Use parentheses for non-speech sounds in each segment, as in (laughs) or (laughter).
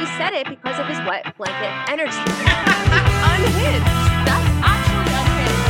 She said it because of his wet blanket energy. (laughs) unhinged. That's actually unhinged.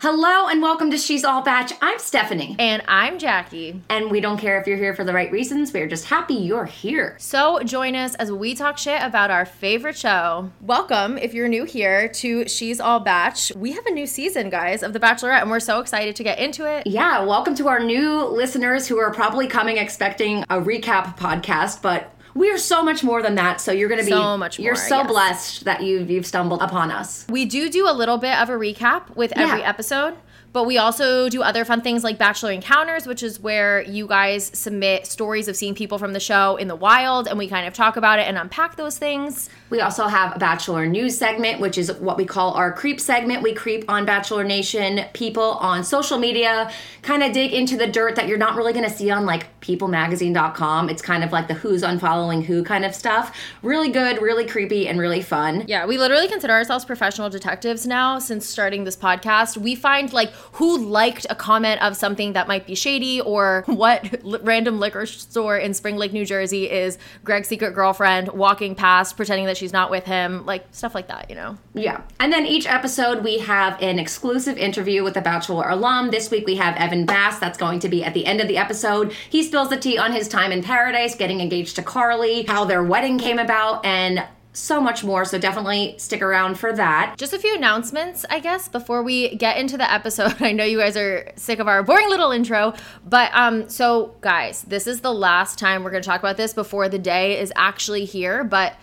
Hello and welcome to She's All Batch. I'm Stephanie. And I'm Jackie. And we don't care if you're here for the right reasons. We're just happy you're here. So join us as we talk shit about our favorite show. Welcome, if you're new here, to She's All Batch. We have a new season, guys, of The Bachelorette, and we're so excited to get into it. Yeah, welcome to our new listeners who are probably coming expecting a recap podcast, but we are so much more than that. So you're going to be So much More, You're so yes. blessed that you've you've stumbled upon us. We do do a little bit of a recap with every episode. But we also do other fun things like Bachelor Encounters, which is where you guys submit stories of seeing people from the show in the wild, and we kind of talk about it and unpack those things. We also have a Bachelor News segment, which is what we call our creep segment. We creep on Bachelor Nation people on social media, kind of dig into the dirt that you're not really going to see on like peoplemagazine.com. It's kind of like the who's unfollowing who kind of stuff. Really good, really creepy, and really fun. Yeah, we literally consider ourselves professional detectives now since starting this podcast. We find like who liked a comment of something that might be shady or what random liquor store in Spring Lake, New Jersey is Greg's secret girlfriend walking past pretending that she's not with him, like stuff like that, you know. Yeah. And then each episode, we have an exclusive interview with a Bachelor alum. This week, we have Evan Bass. That's going to be at the end of the episode. He spills the tea on his time in paradise, getting engaged to Carly, how their wedding came about, and so much more. So definitely stick around for that. Just a few announcements, I guess, before we get into the episode. (laughs) I know you guys are sick of our boring little intro, but um so guys, this is the last time we're going to talk about this before the day is actually here, but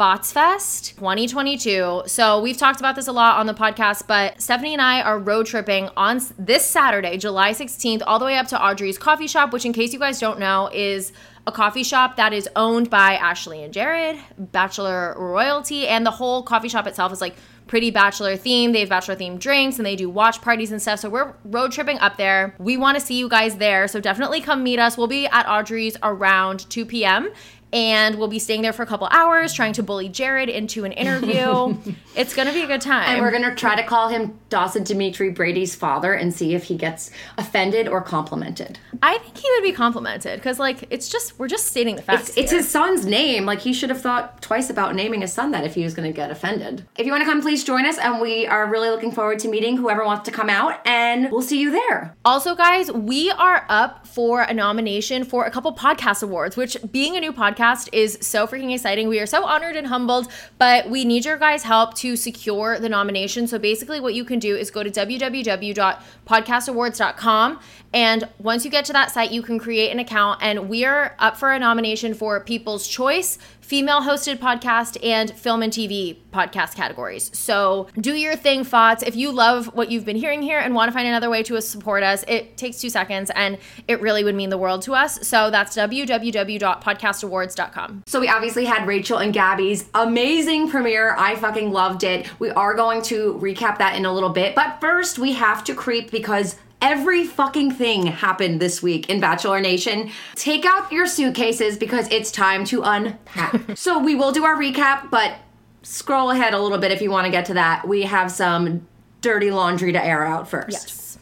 Fotsfest 2022. So we've talked about this a lot on the podcast, but Stephanie and I are road tripping on this Saturday, July 16th, all the way up to Audrey's coffee shop, which in case you guys don't know is a coffee shop that is owned by Ashley and Jared, Bachelor royalty, and the whole coffee shop itself is like pretty bachelor themed. They have bachelor themed drinks and they do watch parties and stuff. So we're road tripping up there. We want to see you guys there. So definitely come meet us. We'll be at Audrey's around 2 p.m. And we'll be staying there for a couple hours trying to bully Jared into an interview. (laughs) it's going to be a good time. And we're going to try to call him Dawson Demetri Brady's father and see if he gets offended or complimented. I think he would be complimented because, like, it's just, we're just stating the facts. It's, it's his son's name. Like he should have thought twice about naming his son that if he was going to get offended. If you want to come, please join us, and we are really looking forward to meeting whoever wants to come out, and we'll see you there. Also, guys, we are up for a nomination for a couple podcast awards, which being a new podcast is so freaking exciting. We are so honored and humbled, but we need your guys' help to secure the nomination. So basically, what you can do is go to www.podcastawards.com. And once you get to that site, you can create an account. And we are up for a nomination for People's Choice, female hosted podcast, and film and TV podcast categories. So do your thing, thoughts. If you love what you've been hearing here and want to find another way to support us, it takes two seconds and it really would mean the world to us. So that's www.podcastawards.com. So we obviously had Rachel and Gabby's amazing premiere. I fucking loved it. We are going to recap that in a little bit, but first we have to creep because every fucking thing happened this week in Bachelor Nation. Take out your suitcases because it's time to unpack. (laughs) so we will do our recap, but scroll ahead a little bit if you want to get to that. We have some dirty laundry to air out first. Yes.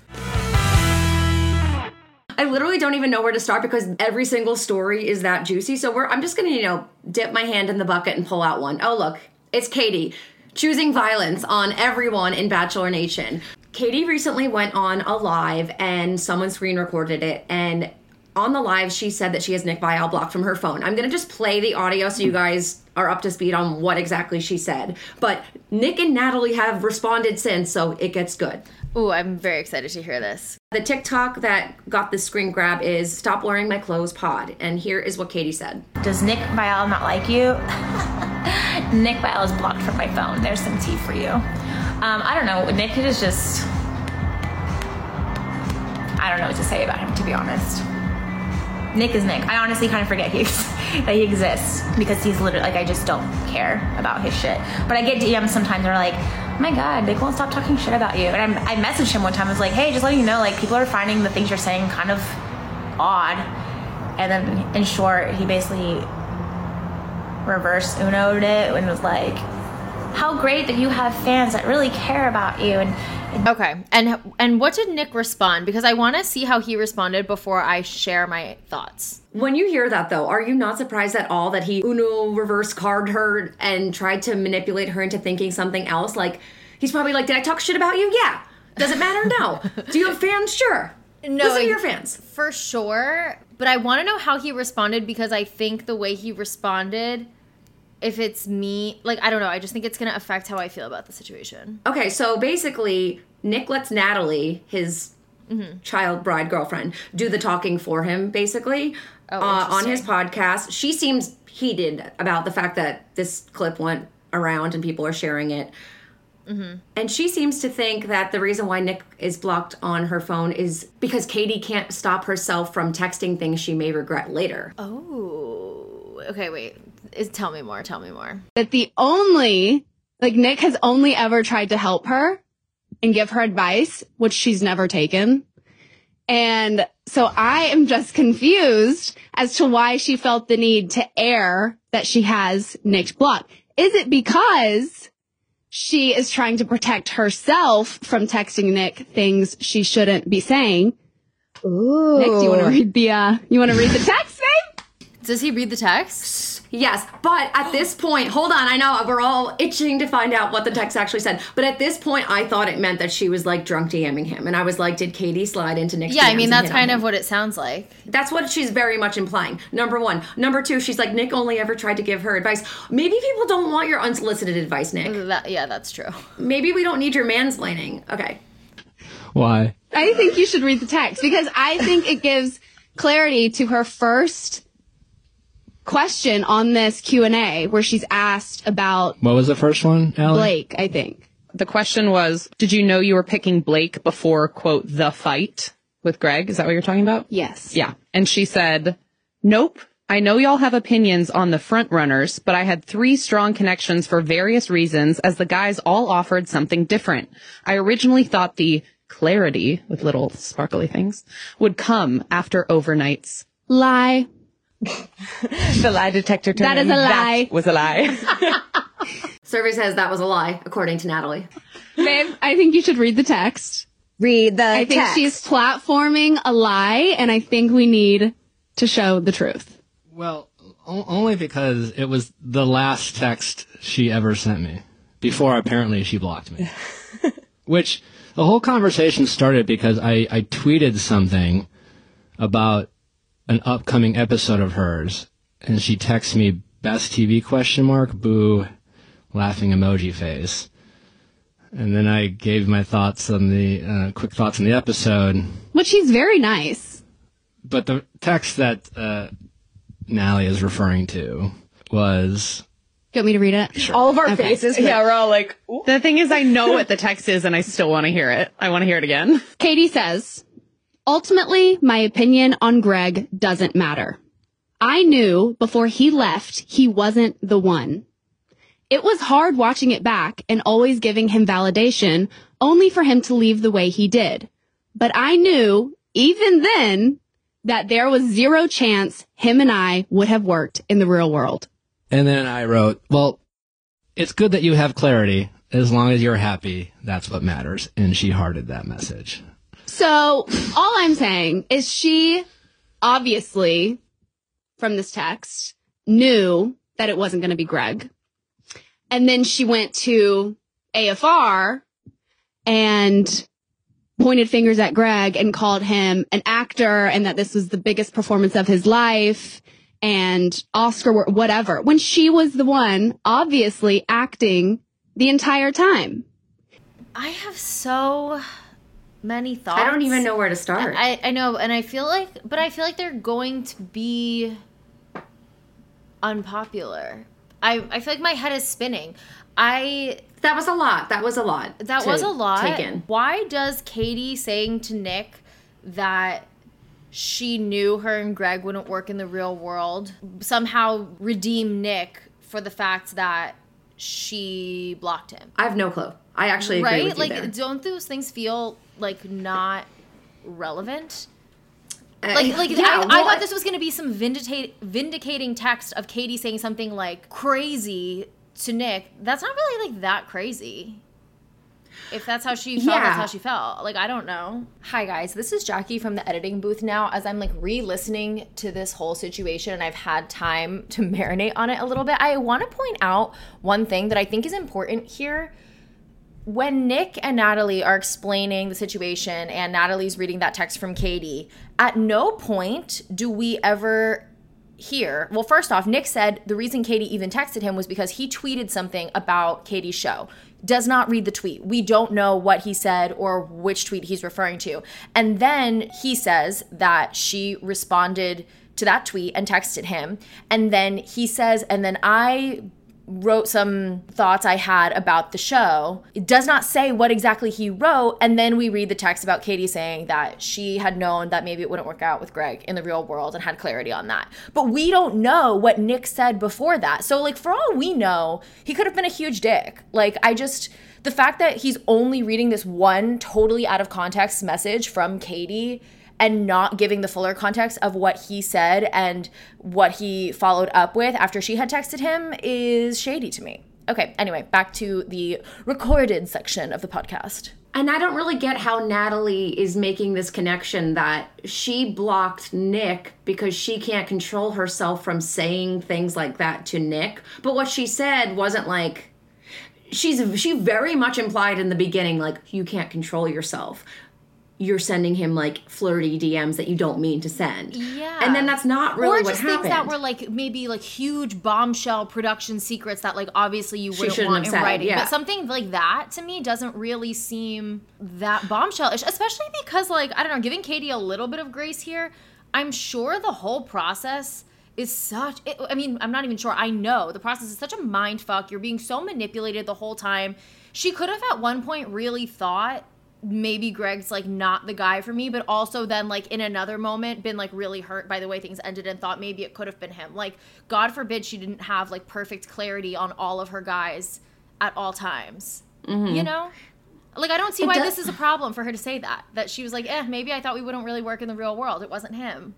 I literally don't even know where to start because every single story is that juicy. So we're I'm just gonna, you know, dip my hand in the bucket and pull out one. Oh look, it's Katie choosing violence on everyone in Bachelor Nation. Katie recently went on a live and someone screen recorded it and on the live she said that she has Nick Viall blocked from her phone. I'm gonna just play the audio so you guys are up to speed on what exactly she said. But Nick and Natalie have responded since, so it gets good. Ooh, I'm very excited to hear this. The TikTok that got the screen grab is Stop Wearing My Clothes Pod. And here is what Katie said. Does Nick Viall not like you? (laughs) Nick Viall is blocked from my phone. There's some tea for you. Um, I don't know. Nick is just. I don't know what to say about him, to be honest. Nick is Nick. I honestly kind of forget (laughs) that he exists because he's literally like I just don't care about his shit. But I get DMs sometimes that are like, "Oh "My God, Nick won't stop talking shit about you." And I'm, I messaged him one time. I was like, "Hey, just letting you know, like people are finding the things you're saying kind of odd." And then, in short, he basically reverse Uno'd it and was like, how great that you have fans that really care about you and Okay. And and what did Nick respond? Because I want to see how he responded before I share my thoughts. When you hear that though, are you not surprised at all that he Uno reverse card her and tried to manipulate her into thinking something else? Like he's probably like, Did I talk shit about you? Yeah. Does it matter? No. (laughs) Do you have fans? Sure. No, Listen to your fans. For sure. But I want to know how he responded because I think the way he responded, if it's me, like, I don't know. I just think it's going to affect how I feel about the situation. Okay, so basically, Nick lets Natalie, his Mm-hmm. child bride girlfriend, do the talking for him, basically, Oh, uh, on his podcast. She seems heated about the fact that this clip went around and people are sharing it. Mm-hmm. And she seems to think that the reason why Nick is blocked on her phone is because Katie can't stop herself from texting things she may regret later. Oh. Okay, wait. Is, tell me more. Tell me more. that the only, like Nick has only ever tried to help her and give her advice, which she's never taken. And so I am just confused as to why she felt the need to air that she has Nick's block. Is it because she is trying to protect herself from texting Nick things she shouldn't be saying? Ooh. Nick, do you want to read the, uh, you want to read the text, babe? Does he read the text? Yes, but at (gasps) this point, hold on. I know we're all itching to find out what the text actually said. But at this point, I thought it meant that she was like drunk DMing him, and I was like, did Katie slide into Nick's? Yeah, I mean, that's hit on kind him? of what it sounds like. That's what she's very much implying. Number one. Number two, she's like, Nick only ever tried to give her advice. Maybe people don't want your unsolicited advice, Nick. That, yeah, that's true. (laughs) Maybe we don't need your mansplaining. Okay. Why? I think you should read the text because I think it gives clarity to her first question on this Q&A where she's asked about What was the first one, Allie? Blake, I think. The question was, did you know you were picking Blake before, quote, the fight with Greg? Is that what you're talking about? Yes. Yeah. And she said, nope. I know y'all have opinions on the front runners, but I had three strong connections for various reasons as the guys all offered something different. I originally thought the clarity with little sparkly things would come after overnights. Lie. The lie detector turned That is in. a lie. was a lie. (laughs) Survey says that was a lie, according to Natalie. Babe, I think you should read the text. Read the I think text. she's platforming a lie and I think we need to show the truth. Well, o- only because it was the last text she ever sent me before apparently she blocked me. (laughs) Which the whole conversation started because I, I tweeted something about an upcoming episode of hers and she texts me best TV question mark boo laughing emoji face. And then I gave my thoughts on the uh, quick thoughts on the episode. Which she's very nice. But the text that uh, Nally is referring to was You want me to read it? All of our faces. yeah, we're all like, the thing is, I know what the text is and I still want to hear it. I want to hear it again. Katie says, ultimately, my opinion on Greg doesn't matter. I knew before he left, he wasn't the one. It was hard watching it back and always giving him validation only for him to leave the way he did. But I knew even then that there was zero chance him and I would have worked in the real world. And then I wrote, well, it's good that you have clarity. As long as you're happy, that's what matters. And she hearted that message. So all I'm saying is she obviously from this text knew that it wasn't going to be Greg. And then she went to AFR and pointed fingers at Greg and called him an actor and that this was the biggest performance of his life and Oscar, whatever, when she was the one obviously acting the entire time. I have so many thoughts. I don't even know where to start. I, I know, and I feel like, but I feel like they're going to be unpopular. I, I feel like my head is spinning. I that was a lot. That was a lot. that was a lot. Take in. Why does Katie saying to Nick that she knew her and Greg wouldn't work in the real world somehow redeem Nick for the fact that she blocked him? I have no clue. I actually agree right? with you like, there. don't those things feel like not relevant? Uh, Like, like yeah, I, I thought this was gonna be some vindicate, vindicating text of Katie saying something like crazy to Nick. That's not really like that crazy. If that's how she felt, Yeah. that's how she felt. Like, I don't know. Hi, guys. This is Jackie from the editing booth now. As I'm like re listening to this whole situation and I've had time to (laughs) marinate on it a little bit, I want to point out one thing that I think is important here. When Nick and Natalie are explaining the situation and Natalie's reading that text from Katie, at no point do we ever hear. Well, first off, Nick said the reason Katie even texted him was because he tweeted something about Katie's show. Does not read the tweet. We don't know what he said or which tweet he's referring to. And then he says that she responded to that tweet and texted him. And then he says, and then I wrote some thoughts I had about the show. It does not say what exactly he wrote. And then we read the text about Katie saying that she had known that maybe it wouldn't work out with Greg in the real world and had clarity on that. But we don't know what Nick said before that. So, like, for all we know, he could have been a huge dick. Like, I just. The fact that he's only reading this one totally out of context message from Katie and not giving the fuller context of what he said and what he followed up with after she had texted him is shady to me. Okay, anyway, back to the recorded section of the podcast. And I don't really get how Natalie is making this connection that she blocked Nick because she can't control herself from saying things like that to Nick. But what she said wasn't like she's she very much implied in the beginning like you can't control yourself. You're sending him like flirty DMs that you don't mean to send. Yeah. And then that's not really or what just happened. things that were like maybe like huge bombshell production secrets that like obviously you wouldn't want in said, writing. yeah. But something like that to me doesn't really seem that bombshellish, especially because like I don't know, giving Katie a little bit of grace here. I'm sure the whole process is such it, I mean, I'm not even sure. I know the process is such a mind fuck. You're being so manipulated the whole time. She could have at one point really thought maybe Greg's like not the guy for me, but also then like in another moment been like really hurt by the way things ended and thought maybe it could have been him. Like God forbid she didn't have like perfect clarity on all of her guys at all times. You know? Like I don't see It why does- this is a problem for her to say that. That she was like, "Eh, maybe I thought we wouldn't really work in the real world. It wasn't him."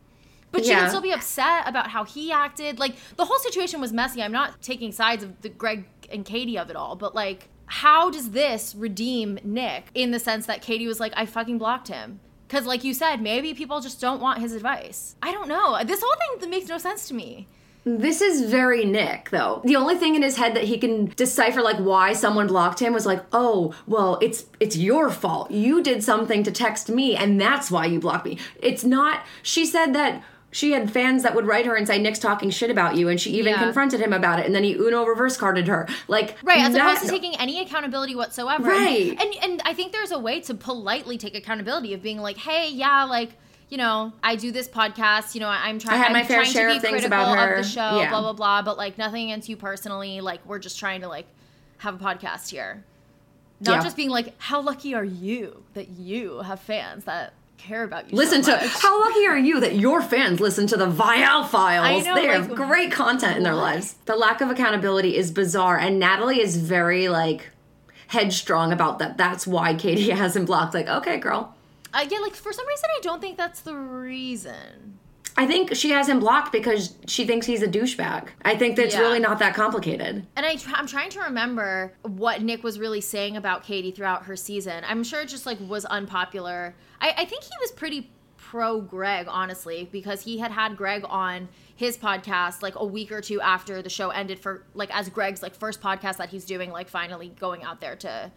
But she Yeah. can still be upset about how he acted. Like the whole situation was messy. I'm not taking sides of the Greg and Katie of it all, but like how does this redeem Nick in the sense that Katie was like, I fucking blocked him? Because, like you said, maybe people just don't want his advice. I don't know. This whole thing makes no sense to me. This is very Nick, though. The only thing in his head that he can decipher, like why someone blocked him, was like, "Oh, well, it's it's your fault. You did something to text me, and that's why you blocked me." It's not. She said that she had fans that would write her and say, "Nick's talking shit about you," and she even Yeah. confronted him about it, and then he Uno reverse carded her, like Right, as that- opposed to taking any accountability whatsoever. Right. And and I think there's a way to politely take accountability of being like, hey, yeah, like, you know, I do this podcast, you know, I'm trying I had my I'm fair trying share to be of things critical about her. of the show, Yeah. blah blah blah, but like nothing against you personally, like we're just trying to like have a podcast here. Not Yeah. just being like, how lucky are you that you have fans that care about you. Listen so to how lucky are you that your fans listen to the Viall Files? I know, they like, have great content in their what? lives. The lack of accountability is bizarre, and Natalie is very like headstrong about that. That's why Katie (laughs) hasn't blocked. Like, okay, girl. Uh, yeah, like for some reason I don't think that's the reason. I think she has him blocked because she thinks he's a douchebag. I think that's Yeah. really not that complicated. And I, tr- I'm trying to remember what Nick was really saying about Katie throughout her season. I'm sure it just like was unpopular. I, I think he was pretty pro Greg, honestly, because he had had Greg on his podcast like a week or two after the show ended for like as Greg's like first podcast that he's doing, like finally going out there to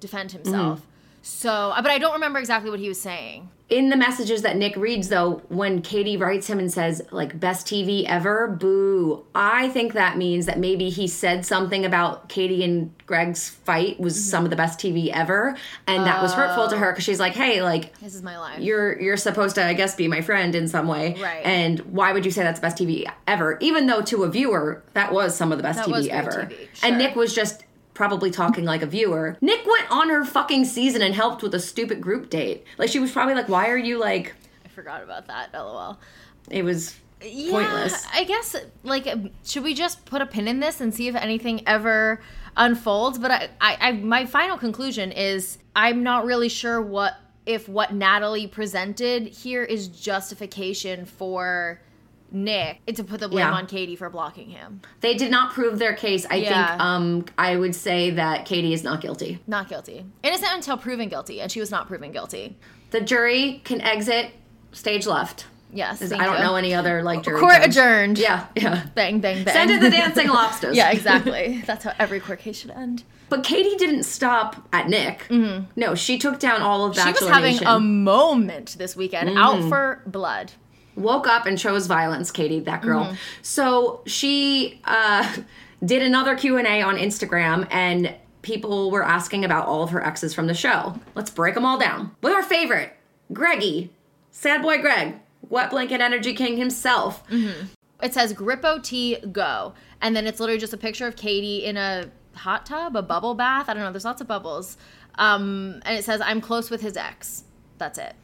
defend himself. Mm-hmm. So, uh, but I don't remember exactly what he was saying. In the messages that Nick reads, though, when Katie writes him and says, like, best TV ever, boo, I think that means that maybe he said something about Katie and Greg's fight was Mm-hmm. some of the best TV ever. And that was hurtful to her because she's like, hey, like, This is my life. you're you're supposed to, I guess, be my friend in some way. Right. And why would you say that's best TV ever? Even though to a viewer, that was some of the best That TV ever. TV, sure. And Nick was just probably talking like a viewer. Nick went on her fucking season and helped with a stupid group date. Like she was probably like, why are you like I forgot about that. LOL. it was Yeah, pointless. I guess like should we just put a pin in this and see if anything ever unfolds? But I, I, I my final conclusion is I'm not really sure what if what Natalie presented here is justification for Nick to put the blame Yeah. on Katie for blocking him. They did not prove their case. I Yeah. think um, I would say that Katie is not guilty. Not guilty. Innocent until proven guilty, and she was not proven guilty. The jury can exit stage left. Yes. I don't you. know any other like jury. Court terms. adjourned. Yeah, yeah. Bang, bang, bang. Send to the dancing lobsters. (laughs) yeah, (laughs) exactly. That's how every court case should end. But Katie didn't stop at Nick. No, she took down all of Mm-hmm. She was having Nation. a moment this weekend, Mm. out for blood. Woke up and chose violence katie that girl Mm-hmm. so she uh, (laughs) did another q&a on instagram and people were asking about all of her exes from the show let's break them all down with our favorite greggy sad boy greg wet blanket energy king himself It says Grippo T go. And then it's literally just a picture of Katie in a hot tub, a bubble bath. I don't know. There's lots of bubbles. Um, and it says, I'm close with his ex. That's it.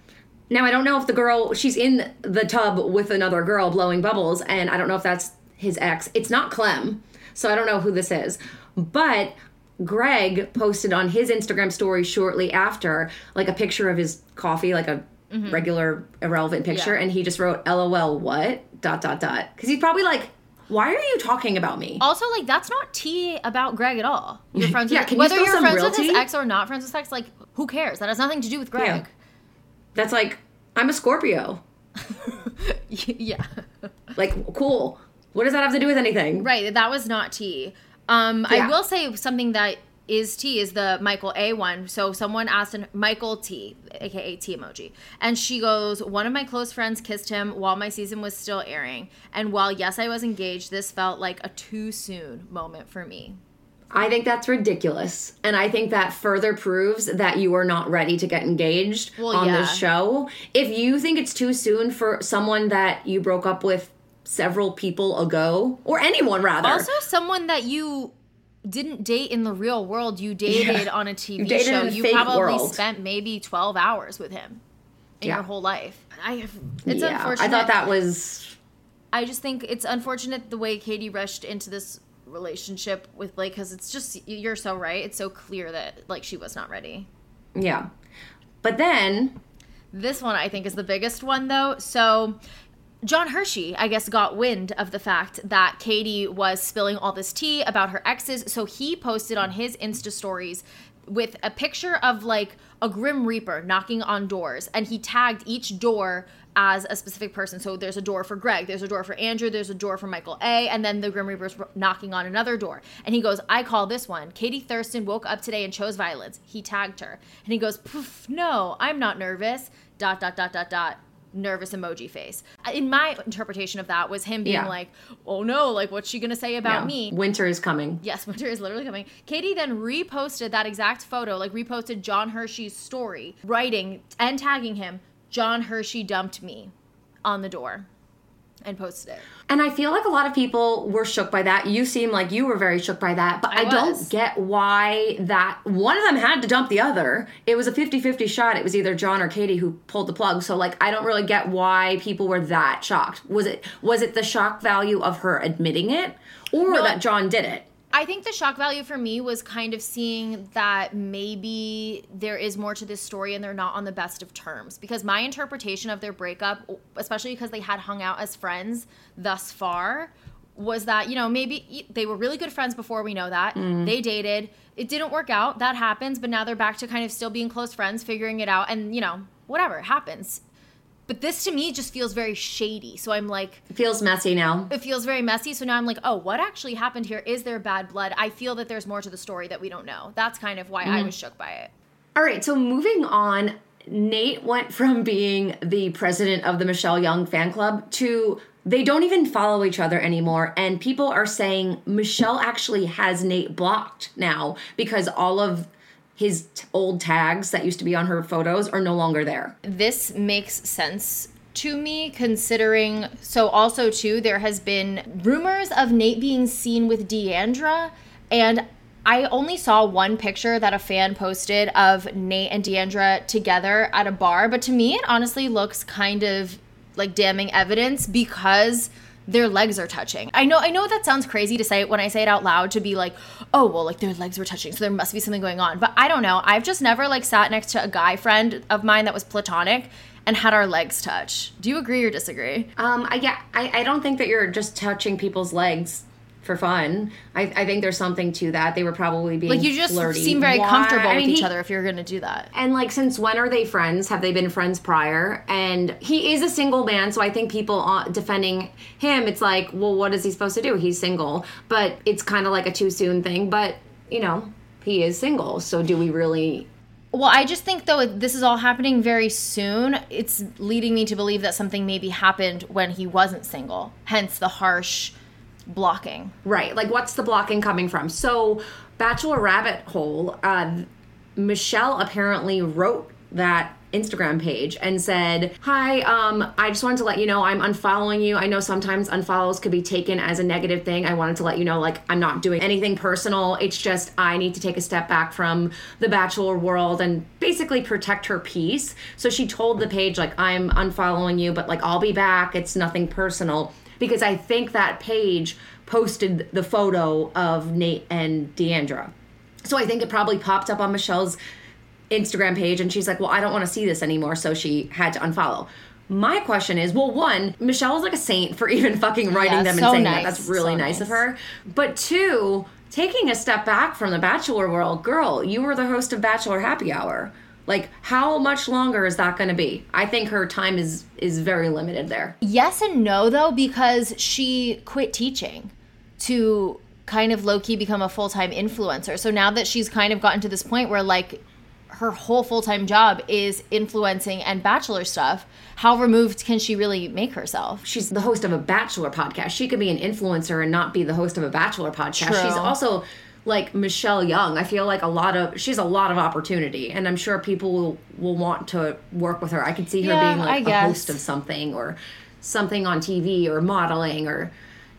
Now i don't know if the girl she's in the tub with another girl blowing bubbles and i don't know if that's his ex it's not clem so i don't know who this is but greg posted on his instagram story shortly after like a picture of his coffee like a regular irrelevant picture Mm-hmm. Yeah. and he just wrote lol what dot dot dot because he's probably like why are you talking about me Also, like, that's not tea about Greg at all. You're (laughs) friends Yeah, with can you whether you're some friends with his tea? ex or not friends with his ex, like, who cares? That has nothing to do with Greg. That's like i'm a scorpio (laughs) yeah. like cool what does that have to do with anything Right, that was not T. Um, Yeah. I will say something that is T is the Michael A one. So someone asked an, Michael T, aka T emoji, and she goes, "One of my close friends kissed him while my season was still airing, and while yes, I was engaged, this felt like a too soon moment for me." I think that's ridiculous. And I think that further proves that you are not ready to get engaged Well, on yeah. this show. If you think it's too soon for someone that you broke up with several people ago, or anyone rather. Also, someone that you didn't date in the real world, you dated Yeah. on a TV You show. a You probably world. spent maybe twelve hours with him in Yeah. your whole life. I, it's yeah, unfortunate. I thought that was I just think it's unfortunate the way Katie rushed into this relationship with Blake because it's just you're so right. It's so clear that like she was not ready. yeah. But then This one I think is the biggest one though. So John Hersey, I guess, got wind of the fact that Katie was spilling all this tea about her exes. So he posted on his Insta stories with a picture of like a Grim Reaper knocking on doors, and he tagged each door as a specific person. So there's a door for Greg, there's a door for Andrew, there's a door for Michael A, and then the Grim Reaper's knocking on another door. And he goes, I call this one. Katie Thurston woke up today and chose violence. He tagged her. And he goes, Poof, no, I'm not nervous. Dot, dot, dot, dot, dot nervous emoji face. Uh, in my interpretation of that was him being Yeah. like, "Oh no, like what's she going to say about yeah, me?" winter is coming. Yes, (laughs) winter is literally coming. Katie then reposted that exact photo, like reposted John Hersey's story, writing and tagging him, John Hersey dumped me on the door and posted it. And I feel like a lot of people were shook by that. You seem like you were very shook by that, but I I, don't get why that one of them had to dump the other. It was a 50-50 shot. It was either John or Katie who pulled the plug. So like I don't really get why people were that shocked. Was it was it the shock value of her admitting it or No. that John did it? I think the shock value for me was kind of seeing that maybe there is more to this story and they're not on the best of terms. Because my interpretation of their breakup, especially because they had hung out as friends thus far, was that, you know, maybe they were really good friends before we know that. Mm-hmm. They dated. It didn't work out. That happens. But now they're back to kind of still being close friends, figuring it out. And, you know, whatever, happens. But this to me just feels very shady. So I'm like, It feels messy now. it feels very messy. So now I'm like, oh, what actually happened here? Is there bad blood? I feel that there's more to the story that we don't know. That's kind of why I mm-hmm. was shook by it. All right, so moving on, Nate went from being the president of the Michelle Young fan club to they don't even follow each other anymore. And people are saying Michelle actually has Nate blocked now because all of his t- old tags that used to be on her photos are no longer there. This makes sense to me considering so also too there has been rumors of Nate being seen with Deandra and I only saw one picture that a fan posted of Nate and Deandra together at a bar, but to me it honestly looks kind of like damning evidence because their legs are touching. I know I know that sounds crazy to say when I say it out loud to be like, "Oh, well like their legs were touching, so there must be something going on." But I don't know. I've just never like sat next to a guy friend of mine that was platonic and had our legs touch. Do you agree or disagree? Um, I, yeah, I, I don't think that you're just touching people's legs for fun. I, I think there's something to that. They were probably being Like you just flirty. seem very Why- comfortable I with mean, each he- other if you're going to do that. And like, since when are they friends? Have they been friends prior? And he is a single man, so I think people defending him, it's like, well, what is he supposed to do? He's single, but it's kind of like a too soon thing. But you know, he is single, so do we really? Well, I just think though this is all happening very soon. It's leading me to believe that something maybe happened when he wasn't single. Hence the harsh blocking. Right. Like, what's the blocking coming from? So, Bachelor Rabbit Hole, uh, Michelle apparently wrote that Instagram page and said, Hi, um, I just wanted to let you know I'm unfollowing you. I know sometimes unfollows could be taken as a negative thing. I wanted to let you know, like, I'm not doing anything personal. It's just I need to take a step back from the Bachelor world and basically protect her peace. So she told the page, like, I'm unfollowing you, but like, I'll be back. It's nothing personal because I think that page posted the photo of Nate and Deandra. So I think it probably popped up on Michelle's Instagram page and she's like, Well, I don't want to see this anymore. So she had to unfollow. My question is, well, one, Michelle is like a saint for even fucking writing Yeah, them so and saying nice, that. That's really so nice, of her. But two, taking a step back from the Bachelor world, girl, you were the host of Bachelor Happy Hour. Like, how much longer is that going to be? I think her time is is very limited there. Yes and no though because she quit teaching to kind of low key become a full-time influencer. So now that she's kind of gotten to this point where like her whole full-time job is influencing and bachelor stuff, how removed can she really make herself? she's the host of a bachelor podcast. She could be an influencer and not be the host of a bachelor podcast. True. She's also like Michelle Young. I feel like a lot of she's a lot of opportunity, and I'm sure people will will want to work with her. I could see her Yeah, being like a guess. host of something or something on TV or modeling or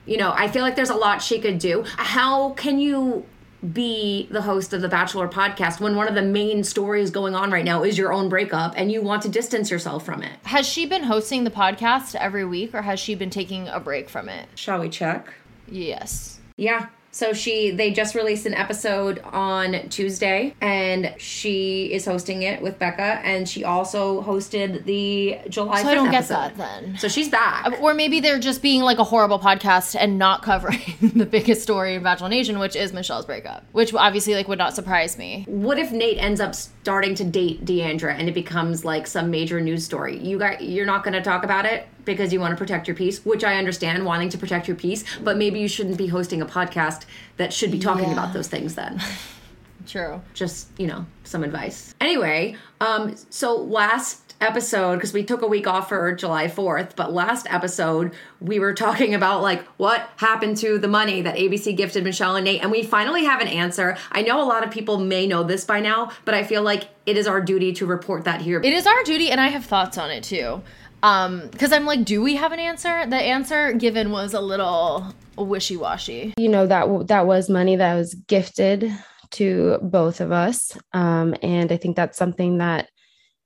you know. I feel like there's a lot she could do. How can you? be the host of the Bachelor podcast when one of the main stories going on right now is your own breakup and you want to distance yourself from it. Has she been hosting the podcast every week or has she been taking a break from it? Shall we check? Yes. Yeah. So she they just released an episode on Tuesday and she is hosting it with Becca and she also hosted the July So I don't 5th get that then. So she's back. Uh, or maybe they're just being like a horrible podcast and not (laughs) covering the biggest story in Bachelor Nation, which is Michelle's breakup, which obviously like would not surprise me. What if Nate ends up starting to date Deandra and it becomes like some major news story? You got you're not going to talk about it because you want to protect your peace, which I understand wanting to protect your peace, but maybe you shouldn't be hosting a podcast that should be talking Yeah. about those things then. (laughs) True. just you know some advice anyway um so last episode because we took a week off for july 4th but last episode we were talking about like what happened to the money that abc gifted michelle and nate and we finally have an answer i know a lot of people may know this by now but i feel like it is our duty to report that here It is our duty, and I have thoughts on it too. Um, because I'm like, do we have an answer? The answer given was a little wishy washy. you know that that was money that was gifted to both of us um and i think that's something that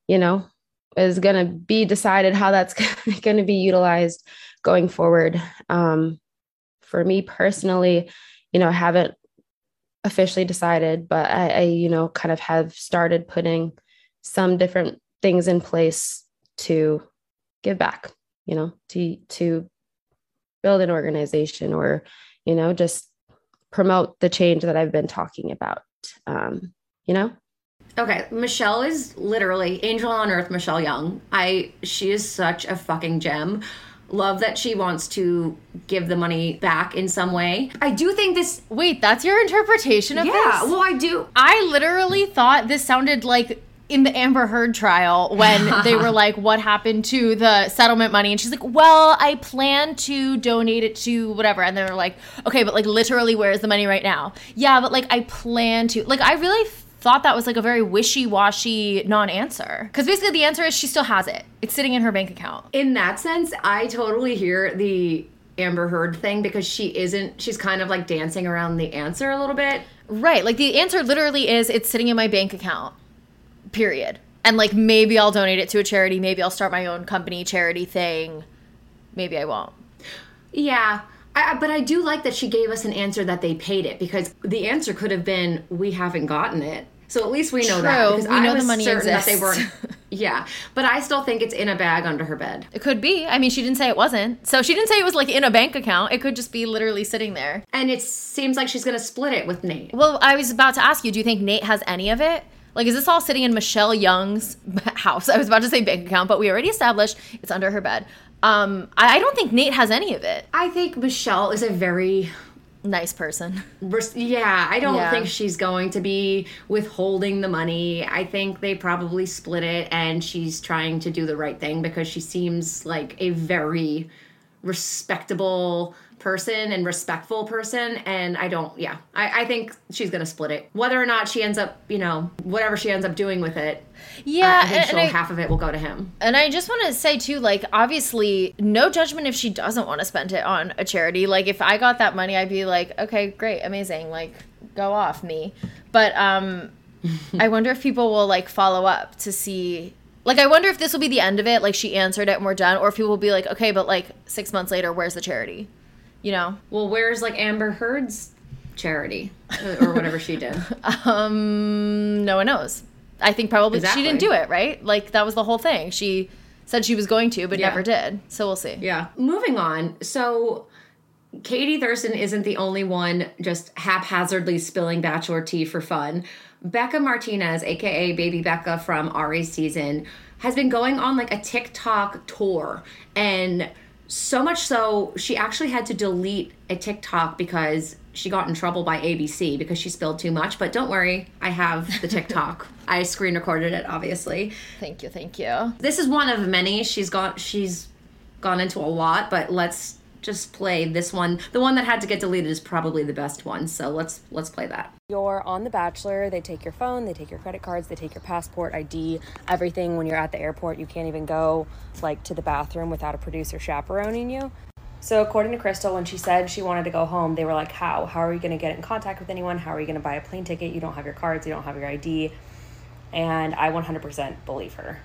you know is going to be decided how that's (laughs) going to be utilized going forward. Um for me personally you know i haven't officially decided but I, I you know kind of have started putting some different things in place to give back you know to to build an organization or you know just promote the change that i've been talking about um you know Okay, Michelle is literally angel on earth. Michelle Young. I she is such a fucking gem. Love that she wants to give the money back in some way. I do think this. Wait, that's your interpretation of Yeah, this? well, I do. I literally thought this sounded like in the Amber Heard trial when (laughs) they were like, What happened to the settlement money? And she's like, Well, I plan to donate it to whatever. And they're like, Okay, but like literally, where is the money right now? Yeah, but like I plan to. Like, I really thought that was like a very wishy washy non answer. Because basically, the answer is she still has it, it's sitting in her bank account. In that sense, I totally hear the Amber Heard thing because she isn't. She's kind of like dancing around the answer a little bit. Right. Like the answer literally is it's sitting in my bank account. Period. And like maybe I'll donate it to a charity, maybe I'll start my own company charity thing. Maybe I won't. Yeah. I- but I do like that she gave us an answer that they paid it because the answer could have been we haven't gotten it. So at least we know that because We I know the money certain that they exists. weren't (laughs) Yeah, but I still think it's in a bag under her bed. It could be. I mean, she didn't say it wasn't. So she didn't say it was like in a bank account. It could just be literally sitting there. And it seems like she's going to split it with Nate. Well, I was about to ask you, do you think Nate has any of it? Like, is this all sitting in Michelle Young's (laughs) house? I was about to say bank account, but we already established it's under her bed. Um, I, I don't think Nate has any of it. I think Michelle is a very Nice person. (laughs) yeah, I don't Yeah. think she's going to be withholding the money. I think they probably split it and she's trying to do the right thing because she seems like a very respectable person and respectful person and i don't yeah i, I think she's gonna split it whether or not she ends up you know whatever she ends up doing with it Yeah, I think and- and I- half of it will go to him And I just want to say too, like obviously, no judgment if she doesn't want to spend it on a charity. Like if I got that money, I'd be like, okay, great, amazing, like go off me. But um, I wonder if people will like follow up to see. Like I wonder if this will be the end of it. Like she answered it and we're done, or if people will be like, okay, but like six months later, where's the charity? You know? well where's like amber heard's charity or whatever she did (laughs) Um, no one knows. I think probably Exactly. she didn't do it, right? Like that was the whole thing. She said she was going to, but Yeah. never did. So we'll see. Yeah. Moving on. So Katie Thurston isn't the only one just haphazardly spilling bachelor tea for fun. Bekah Martinez, aka Baby Becca from Ari's season, has been going on like a TikTok tour. And so much so, she actually had to delete a TikTok because she got in trouble by ABC because she spilled too much. But don't worry, I have the (laughs) TikTok. I screen recorded it, obviously Thank you, thank you. this is one of many she's gone she's gone into a lot but let's just play this one the one that had to get deleted is probably the best one so let's let's play that You're on The Bachelor. They take your phone, they take your credit cards, they take your passport, ID, everything. When you're at the airport, you can't even go like to the bathroom without a producer chaperoning you. So according to Krystal, when she said she wanted to go home, they were like, "How? How are you going to get in contact with anyone? How are you going to buy a plane ticket? You don't have your cards, you don't have your ID." And I 100% believe her.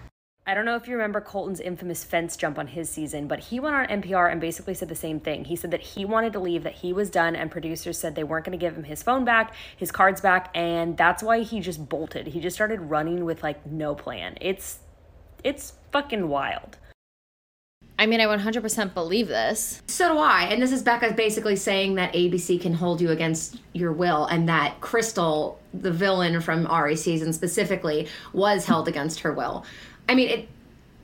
I don't know if you remember Colton's infamous fence jump on his season, but he went on NPR and basically said the same thing. He said that he wanted to leave, that he was done, and producers said they weren't going to give him his phone back, his cards back, and that's why he just bolted. He just started running with like no plan. It's it's fucking wild. I mean, I 100% believe this. so do i and this is bekah basically saying that abc can hold you against your will and that krystal the villain from ari season specifically was held against her will i mean it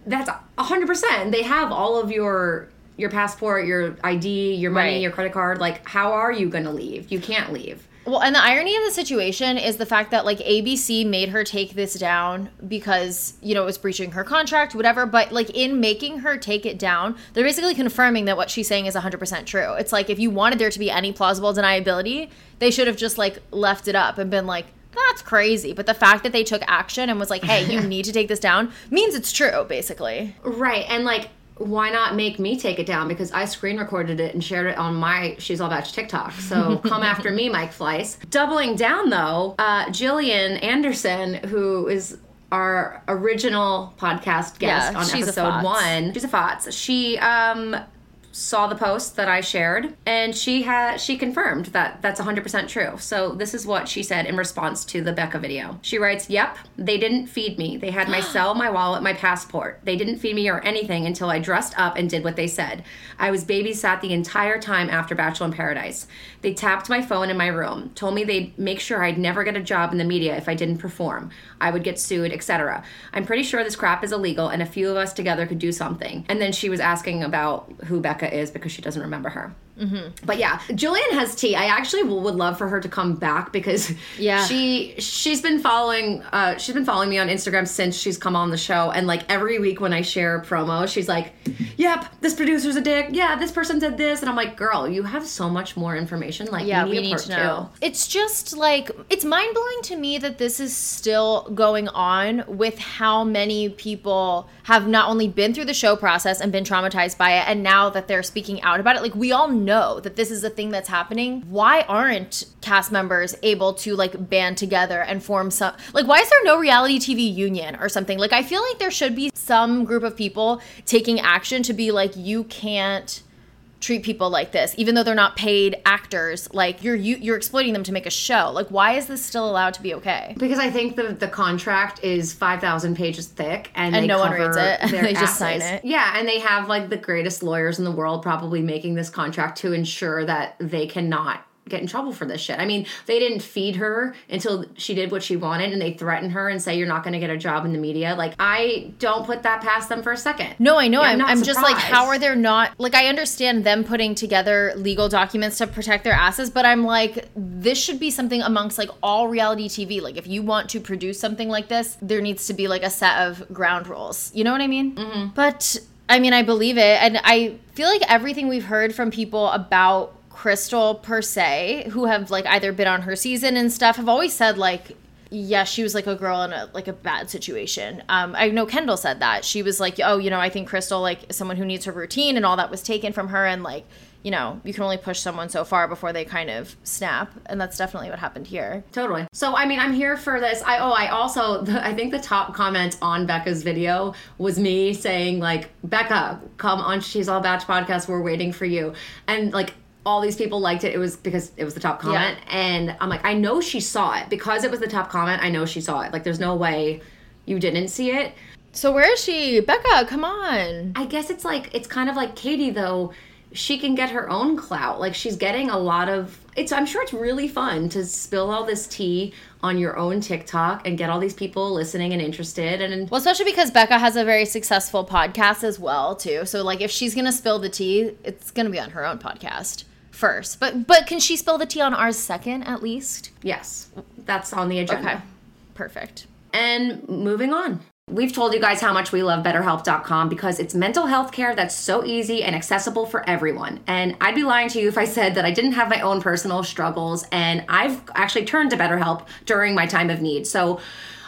that's 100% they have all of your your passport your id your money Right. your credit card like how are you gonna leave you can't leave Well, and the irony of the situation is the fact that like ABC made her take this down because, you know, it was breaching her contract, whatever. But like in making her take it down, they're basically confirming that what she's saying is 100% true. It's like if you wanted there to be any plausible deniability, they should have just like left it up and been like, that's crazy. But the fact that they took action and was like, hey, you (laughs) need to take this down means it's true, basically. Right. And like, why not make me take it down? Because I screen recorded it and shared it on my She's All Batch TikTok. So (laughs) come after me, Mike Fleiss. Doubling down though, uh, Jillian Anderson, who is our original podcast guest Yeah, on episode one. She's a FOTS. She um saw the post that I shared and she had she confirmed that that's 100% true. So this is what she said in response to the Bekah video. She writes, "Yep, they didn't feed me. They had my (gasps) cell, my wallet, my passport. They didn't feed me or anything until I dressed up and did what they said. I was babysat the entire time after Bachelor in Paradise. They tapped my phone in my room, told me they'd make sure I'd never get a job in the media if I didn't perform. I would get sued, etc. I'm pretty sure this crap is illegal and a few of us together could do something." And then she was asking about who Bekah is because she doesn't remember her. But yeah, Jillian has tea. I actually would love for her to come back because Yeah. she she's been following uh she's been following me on Instagram since she's come on the show and like every week when I share a promo, she's like, "Yep, this producer's a dick. Yeah, this person did this." And I'm like, "Girl, you have so much more information. Like, Yeah, we we need, a need to know. It's just like it's mind blowing to me that this is still going on with how many people have not only been through the show process and been traumatized by it, and now that they're speaking out about it. Like we all know that this is a thing that's happening. Why aren't cast members able to like band together and form some like why is there no reality TV union or something? Like I feel like there should be some group of people taking action to be like you can't treat people like this even though they're not paid actors like you're you, you're exploiting them to make a show like why is this still allowed to be okay Because I think the the contract is five thousand pages thick, and, And no one reads it. (laughs) They just sign it. Yeah, and they have like the greatest lawyers in the world probably making this contract to ensure that they cannot get in trouble for this shit. I mean, they didn't feed her until she did what she wanted, and they threatened her and say you're not going to get a job in the media. Like I don't put that past them for a second. No, I know. Yeah, I'm, not I'm just like, how are there not? Like, I understand them putting together legal documents to protect their asses, but I'm like, this should be something amongst like all reality TV. Like, if you want to produce something like this, there needs to be like a set of ground rules. You know what I mean? Mm-hmm. But I mean, I believe it. And I feel like everything we've heard from people about Krystal per se, who have like either been on her season and stuff, have always said like, yeah, she was like a girl in a like a bad situation. Um, I know Kendall said that she was like, oh, you know, I think Krystal like someone who needs her routine, and all that was taken from her, and like, you know, you can only push someone so far before they kind of snap, and that's definitely what happened here. Totally. So I mean, I'm here for this. I oh, I also the, I think the top comment on Bekah's video was me saying like, Bekah, come on, she's all bach podcast. We're waiting for you, and like. All these people liked it. It was because it was the top comment, and I'm like, I know she saw it because it was the top comment. I know she saw it. Like, there's no way you didn't see it. So where is she, Bekah? Come on. I guess it's like it's kind of like Katie though. She can get her own clout. Like she's getting a lot of it's I'm sure it's really fun to spill all this tea on your own TikTok and get all these people listening and interested and Well, especially because Bekah has a very successful podcast as well, too. So like, if she's gonna spill the tea, it's gonna be on her own podcast first. But but can she spill the tea on ours second at least? yes, that's on the agenda. Okay, perfect. And moving on. We've told you guys how much we love BetterHelp.com because it's mental health care that's so easy and accessible for everyone. And I'd be lying to you if I said that I didn't have my own personal struggles, and I've actually turned to BetterHelp during my time of need. So,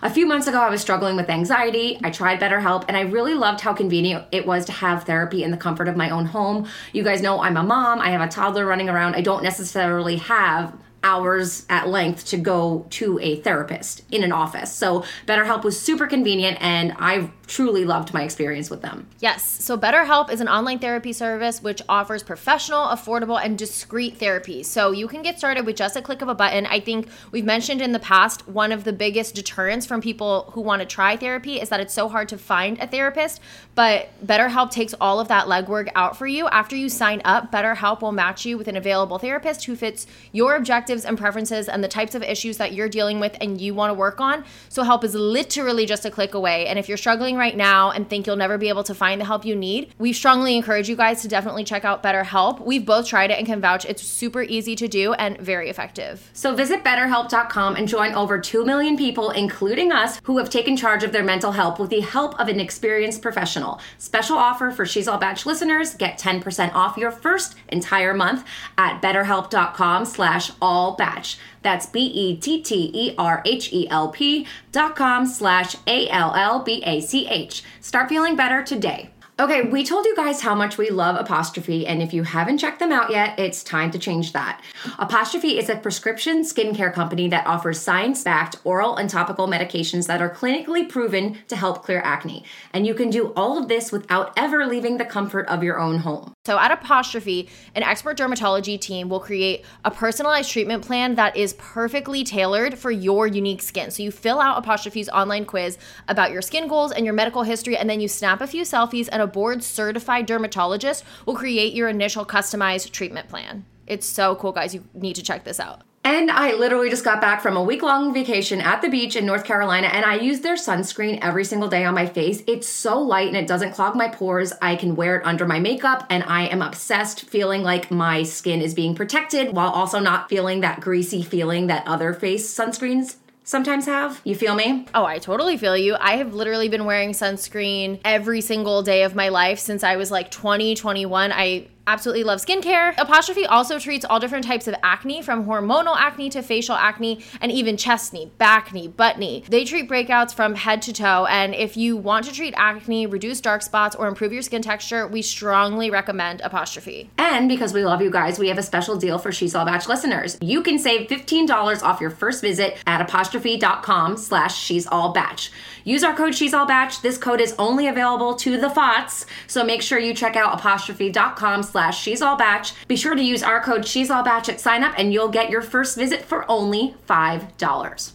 a few months ago, I was struggling with anxiety. I tried BetterHelp, and I really loved how convenient it was to have therapy in the comfort of my own home. You guys know I'm a mom, I have a toddler running around. I don't necessarily have hours at length to go to a therapist in an office. So BetterHelp was super convenient and I truly loved my experience with them. Yes. So BetterHelp is an online therapy service which offers professional, affordable, and discreet therapy. So you can get started with just a click of a button. I think we've mentioned in the past one of the biggest deterrents from people who want to try therapy is that it's so hard to find a therapist. But BetterHelp takes all of that legwork out for you. After you sign up, BetterHelp will match you with an available therapist who fits your objectives and preferences and the types of issues that you're dealing with and you want to work on. So help is literally just a click away. And if you're struggling right now and think you'll never be able to find the help you need, we strongly encourage you guys to definitely check out BetterHelp. We've both tried it and can vouch it's super easy to do and very effective. So visit betterhelp.com and join over 2 million people, including us, who have taken charge of their mental health with the help of an experienced professional. Special offer for She's All Bach listeners. Get 10% off your first entire month at betterhelp.com slash all batch. That's E B-E-T-T-E-R-H-E-L-P dot com slash A-L-L-B-A-C-H. Start feeling better today. Okay, we told you guys how much we love Apostrophe, and if you haven't checked them out yet, it's time to change that. Apostrophe is a prescription skincare company that offers science backed oral and topical medications that are clinically proven to help clear acne. And you can do all of this without ever leaving the comfort of your own home. So, at Apostrophe, an expert dermatology team will create a personalized treatment plan that is perfectly tailored for your unique skin. So, you fill out Apostrophe's online quiz about your skin goals and your medical history, and then you snap a few selfies, and a board certified dermatologist will create your initial customized treatment plan. It's so cool, guys. You need to check this out. And I literally just got back from a week long vacation at the beach in North Carolina, and I use their sunscreen every single day on my face. It's so light and it doesn't clog my pores. I can wear it under my makeup, and I am obsessed feeling like my skin is being protected while also not feeling that greasy feeling that other face sunscreens sometimes have. You feel me? Oh, I totally feel you. I have literally been wearing sunscreen every single day of my life since I was like 20, 21. I absolutely love skincare. Apostrophe also treats all different types of acne, from hormonal acne to facial acne, and even chest knee, back knee, butt knee. They treat breakouts from head to toe. And if you want to treat acne, reduce dark spots, or improve your skin texture, we strongly recommend Apostrophe. And because we love you guys, we have a special deal for She's All Bach listeners. You can save $15 off your first visit at apostrophe.com slash She's All Bach. Use our code She's All Bach. This code is only available to the FOTS, so make sure you check out apostrophe.com slash she's all bach. Be sure to use our code she's all bach at sign up and you'll get your first visit for only $5.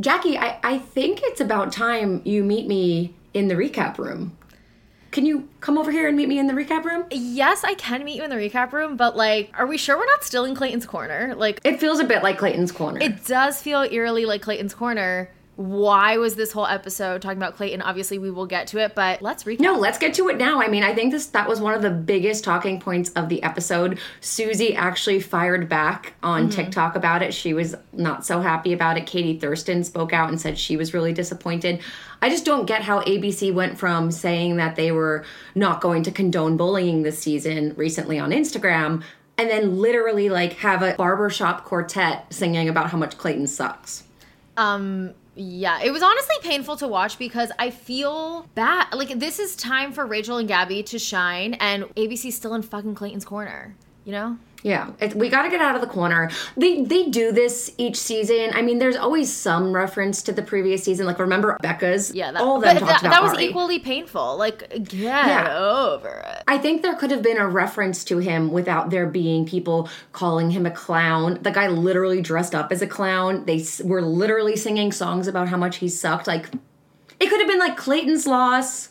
Jackie, I, I think it's about time you meet me in the recap room. Can you come over here and meet me in the recap room? Yes, I can meet you in the recap room, but like, are we sure we're not still in Clayton's corner? Like, It feels a bit like Clayton's corner. it does feel eerily like Clayton's corner. Why was this whole episode talking about Clayton? Obviously, we will get to it, but let's recap. No, let's get to it now. I mean, I think this that was one of the biggest talking points of the episode. Susie actually fired back on TikTok about it. She was not so happy about it. Katie Thurston spoke out and said she was really disappointed. I just don't get how ABC went from saying that they were not going to condone bullying this season recently on Instagram and then literally like have a barbershop quartet singing about how much Clayton sucks. Um, yeah, it was honestly painful to watch because I feel bad. Like, this is time for Rachel and Gabby to shine, and ABC's still in fucking Clayton's corner, you know? Yeah, it, we got to get out of the corner. They they do this each season. I mean, there's always some reference to the previous season. Like remember Becca's? Yeah, that, all of them talked that, about that was Arie. equally painful. Like, get Yeah. over it. I think there could have been a reference to him without there being people calling him a clown. The guy literally dressed up as a clown. They s- were literally singing songs about how much he sucked. Like, it could have been like Clayton's loss.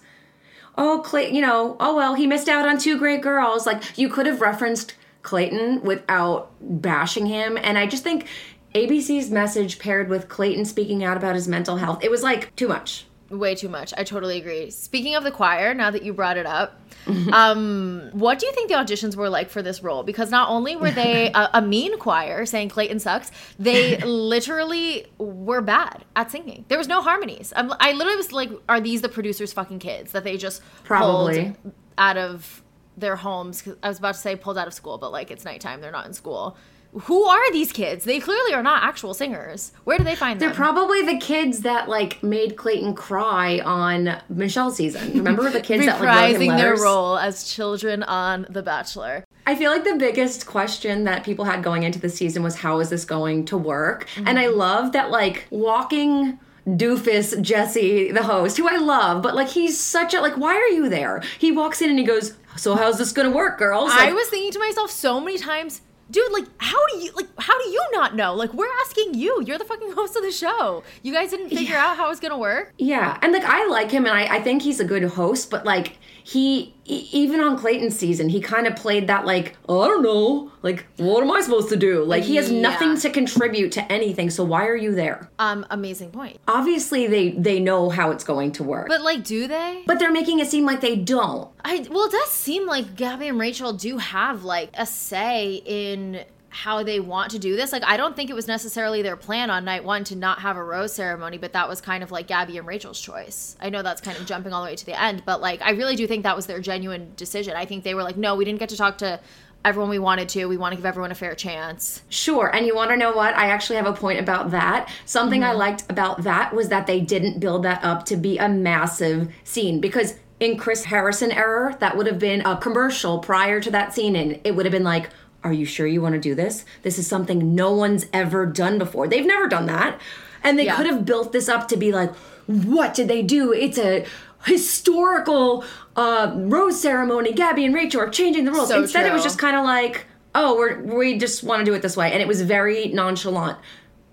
Oh, Clay, you know, oh well, he missed out on two great girls. Like, you could have referenced Clayton without bashing him. And I just think ABC's message paired with Clayton speaking out about his mental health, it was like too much. Way too much. I totally agree. Speaking of the choir, now that you brought it up, (laughs) um, what do you think the auditions were like for this role? Because not only were they (laughs) a, a mean choir saying Clayton sucks, they literally were bad at singing. There was no harmonies. I'm, I literally was like, are these the producers' fucking kids that they just Probably. pulled out of their homes. I was about to say pulled out of school, but like it's nighttime, they're not in school. Who are these kids? They clearly are not actual singers. Where do they find them? They're probably the kids that like made Clayton cry on Michelle's season. Remember the kids that like reprising their role as children on The Bachelor. I feel like the biggest question that people had going into the season was how is this going to work? Mm-hmm. And I love that like walking doofus Jesse, the host, who I love, but like he's such a like, why are you there? He walks in and he goes, So how's this gonna work, girls? I was thinking to myself so many times, dude, like how do you like how do you not know? Like we're asking you. You're the fucking host of the show. You guys didn't figure out how it's gonna work. Yeah, and like I like him, and I, I think he's a good host. But like he, even on Clayton's season, he kind of played that like oh, I don't know, like what am I supposed to do? Like he has Yeah. nothing to contribute to anything. So why are you there? Um, amazing point. Obviously, they they know how it's going to work, but But like, do they? but they're making it seem like they don't. I well, it does seem like Gabby and Rachel do have like a say in how they want to do this. Like, I don't think it was necessarily their plan on night one to not have a rose ceremony, but that was kind of like Gabby and Rachel's choice. I know that's kind of jumping all the way to the end, but like, I really do think that was their genuine decision. I think they were like, no, we didn't get to talk to everyone we wanted to. We want to give everyone a fair chance. Sure. And you want to know what? I actually have a point about that. Something I mm-hmm. liked about that was that they didn't build that up to be a massive scene because in Chris Harrison era, that would have been a commercial prior to that scene and it would have been like, "Are you sure you want to do this? This is something no one's ever done before. They've never done that." And they Yeah. could have built this up to be like, "What did they do? It's a historical uh, rose ceremony. Gabby and Rachel are changing the rules." So Instead, it was just kind of like, oh, we're, we just want to do it this way. And it was very nonchalant,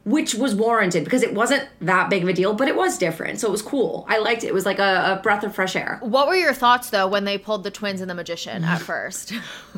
which was warranted because it wasn't that big of a deal, but it was different. So it was cool. I liked it. It was like a, a breath of fresh air. What were your thoughts though when they pulled the twins and the magician at (sighs) first?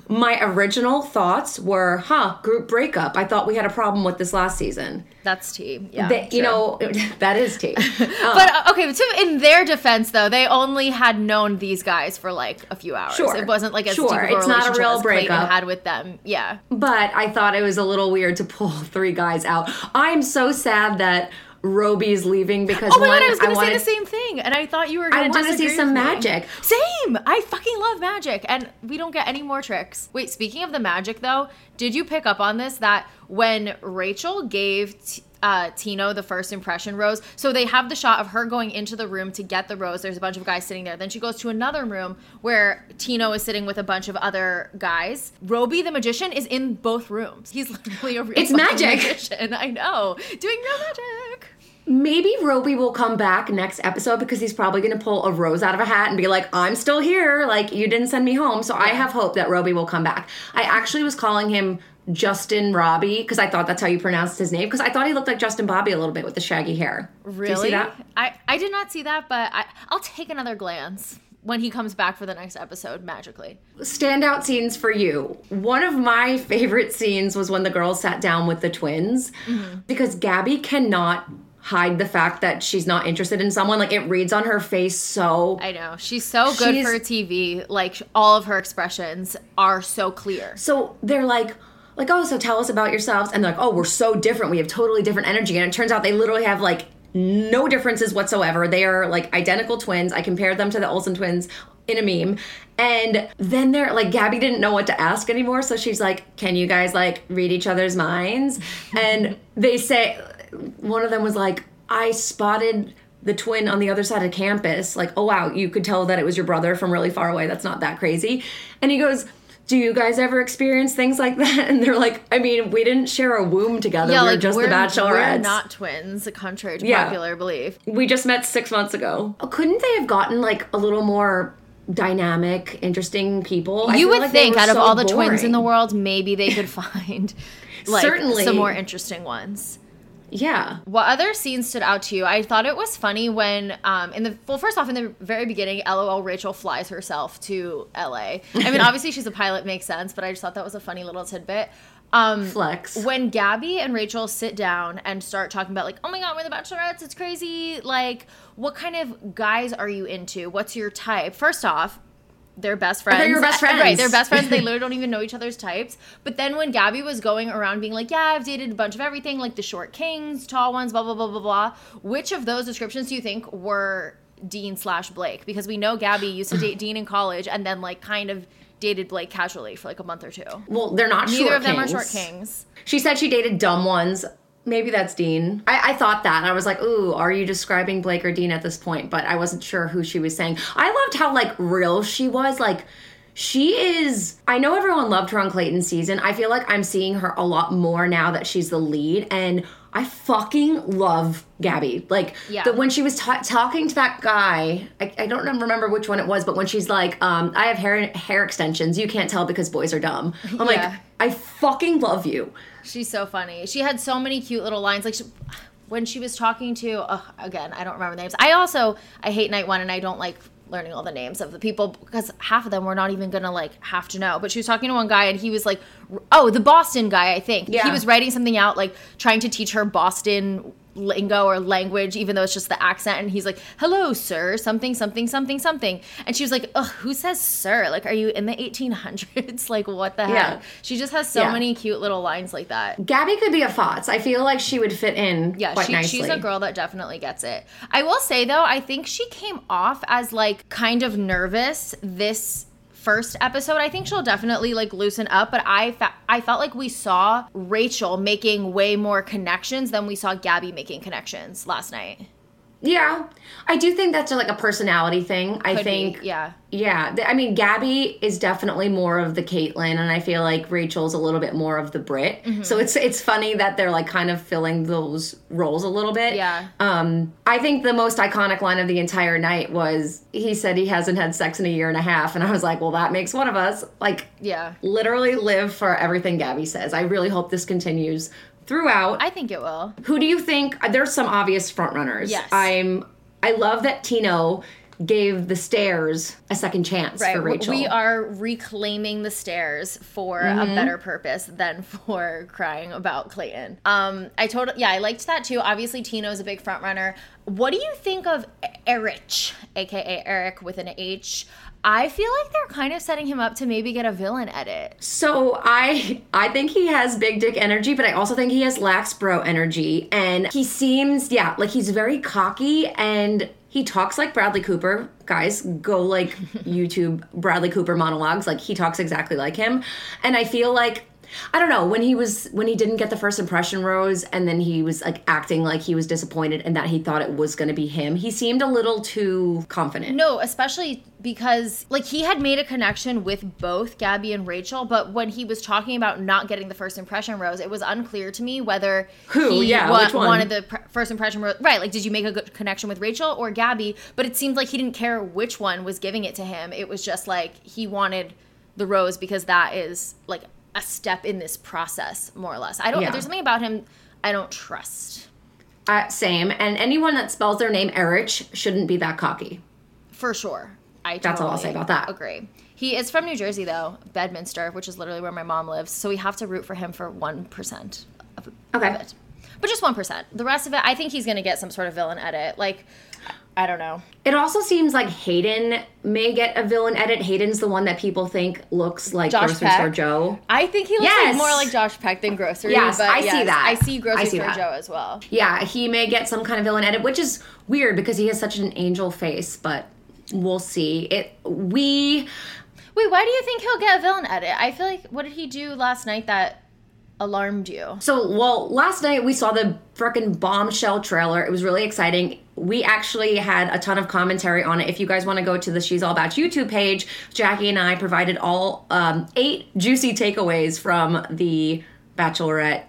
My original thoughts were, huh, group breakup. I thought we had a problem with this last season. That's tea. Yeah. They- you know, (laughs) that is tea. (laughs) But uh, okay, so in their defense, though, they only had known these guys for like a few hours. Sure. It wasn't like as Sure. a It's not a real breakup. had with them. Yeah. but I thought it was a little weird to pull (laughs) three guys out. I'm so sad that Roby's leaving because Oh my one, god, I was gonna wanted, say the same thing, and I thought you were gonna. I want to see some magic. Same. I fucking love magic, and we don't get any more tricks. Wait, speaking of the magic, though, did you pick up on this? That when Rachel gave. T- uh, Tino the first impression rose. So they have the shot of her going into the room to get the rose. There's a bunch of guys sitting there. Then she goes to another room where Tino is sitting with a bunch of other guys. Roby the magician is in both rooms. He's (laughs) literally a real It's magic. magician. I know, doing real magic. maybe Roby will come back next episode because he's probably going to pull a rose out of a hat and be like, I'm still here. Like, you didn't send me home. So I have hope that Roby will come back. I actually was calling him Justin Robbie because I thought that's how you pronounced his name because I thought he looked like Justin Bobby a little bit with the shaggy hair. Really? I, I did not see that, but I, I'll take another glance when he comes back for the next episode magically. standout scenes for you. One of my favorite scenes was when the girls sat down with the twins mm-hmm. because Gabby cannot hide the fact that she's not interested in someone. Like it reads on her face so. I know. She's so good She's- for TV. Like all of her expressions are so clear. So they're like, like, oh, so tell us about yourselves. And they're like, oh, we're so different. We have totally different energy. And it turns out they literally have like no differences whatsoever. They are like identical twins. I compared them to the Olsen twins in a meme. And then they're like, Gabby didn't know what to ask anymore. So she's like, can you guys like read each other's minds? and they say, one of them was like, I spotted the twin on the other side of campus. Like, oh wow, you could tell that it was your brother from really far away. That's not that crazy. And he goes, do you guys ever experience things like that? (laughs) And they're like, I mean, we didn't share a womb together. Yeah, we were like just we're, the bachelorettes. we're not twins, contrary to Yeah. popular belief. we just met six months ago. Oh, couldn't they have gotten like a little more dynamic, interesting people? You would like think were out of so all the twins in the world, maybe they could (laughs) find like Certainly. some more interesting ones. Yeah. What other scenes stood out to you? I thought it was funny when, um, in the well, first off, in the very beginning, LOL Rachel flies herself to LA. I mean, (laughs) obviously she's a pilot, makes sense, but I just thought that was a funny little tidbit. Um, Flex. when Gabby and Rachel sit down and start talking about like, oh my god, we're the Bachelorettes, it's crazy. Like, what kind of guys are you into? What's your type? First off, they're best friends. They're your best friends. (laughs) Right, friends. they're best friends. They (laughs) literally don't even know each other's types. But then when Gabby was going around being like, yeah, I've dated a bunch of everything, like the short kings, tall ones, blah blah blah blah blah. Which of those descriptions do you think were Dean slash Blake? Because we know Gabby used to date Dean in college and then like kind of dated Blake casually for like a month or two. Well, they're not Neither short of them are short kings. She said she dated dumb ones. Maybe that's Dean. I, I thought that. And I was like, ooh, are you describing Blake or Dean at this point? But I wasn't sure who she was saying. I loved how like real she was. Like she is I know everyone loved her on Clayton season. I feel like I'm seeing her a lot more now that she's the lead and I fucking love Gabby. Like Yeah. the, when she was ta- talking to that guy, I, I don't remember which one it was, but when she's like, um, "I have hair hair extensions. You can't tell because boys are dumb." I'm Yeah. like, I fucking love you. She's so funny. She had so many cute little lines. Like she, when she was talking to, uh, again, I don't remember the names. I also I hate night one, and I don't like learning all the names of the people because half of them we're not even gonna like have to know. But she was talking to one guy, and he was like, "Oh, the Boston guy, I think." Yeah. He was writing something out, like trying to teach her Boston lingo or language even though it's just the accent and he's like hello sir something something something something and she was like ugh who says sir like are you in the 1800s (laughs) like what the heck Yeah. she just has so Yeah. many cute little lines like that Gabby could be a Fots. I feel like she would fit in yeah, quite she, nicely. she's a girl that definitely gets it. I will say though, I think she came off as like kind of nervous this first episode. I think she'll definitely like loosen up, but I I felt like we saw Rachel making way more connections than we saw Gabby making connections last night. Yeah, I do think that's like a personality thing. I Could be, think, yeah. yeah. I mean, Gabby is definitely more of the Kaitlyn, and I feel like Rachel's a little bit more of the Britt. Mm-hmm. So it's it's funny that they're like kind of filling those roles a little bit. Yeah. Um, I think the most iconic line of the entire night was he said he hasn't had sex in a year and a half, and I was like, well, that makes one of us. Like, Yeah. literally live for everything Gabby says. I really hope this continues throughout. I think it will. Who do you think? There's some obvious front runners. Yes. I'm. I love that Tino gave the stairs a second chance Right. for Rachel. We are reclaiming the stairs for a better purpose than (laughs) for crying about Clayton. Um, I told yeah, I liked that too. Obviously, Tino's a big front runner. What do you think of Erich, aka Eric with an H? I feel like they're kind of setting him up to maybe get a villain edit. So I I think he has big dick energy, but I also think he has lax bro energy, and he seems yeah like he's very cocky and he talks like Bradley Cooper. Guys, go like (laughs) YouTube Bradley Cooper monologues. Like he talks exactly like him, and I feel like I don't know when he was when he didn't get the first impression rose, and then he was like acting like he was disappointed and that he thought it was going to be him. He seemed a little too confident. No, especially because like he had made a connection with both Gabby and Rachel, but when he was talking about not getting the first impression rose, it was unclear to me whether Who? Yeah, wa- which one? wanted the pr- first impression rose. Right, like did you make a good connection with Rachel or Gabby? But it seemed like he didn't care which one was giving it to him. It was just like he wanted the rose because that is like a step in this process, more or less. I don't. Yeah. There's something about him I don't trust. Uh, same. And anyone that spells their name Erich shouldn't be that cocky. For sure. I That's all I'll say about that. Agree. He is from New Jersey though, Bedminster, which is literally where my mom lives. So we have to root for him for one percent of, Okay. of it. But just one percent. The rest of it, I think he's gonna get some sort of villain edit. Like, I don't know. It also seems like Hayden may get a villain edit. Hayden's the one that people think looks like Josh Grocery Peck? Store Joe. I think he looks Yes. like more like Josh Peck than Grocery. Yes, but I see that. I see Grocery I see Store that. Joe as well. Yeah, he may get some kind of villain edit, which is weird because he has such an angel face, but we'll see. It we Wait, why do you think he'll get a villain edit? I feel like what did he do last night that alarmed you? So, well, last night we saw the frickin' bombshell trailer. It was really exciting. We actually had a ton of commentary on it. If you guys want to go to the She's All About YouTube page, Jackie and I provided all um, eight juicy takeaways from the Bachelorette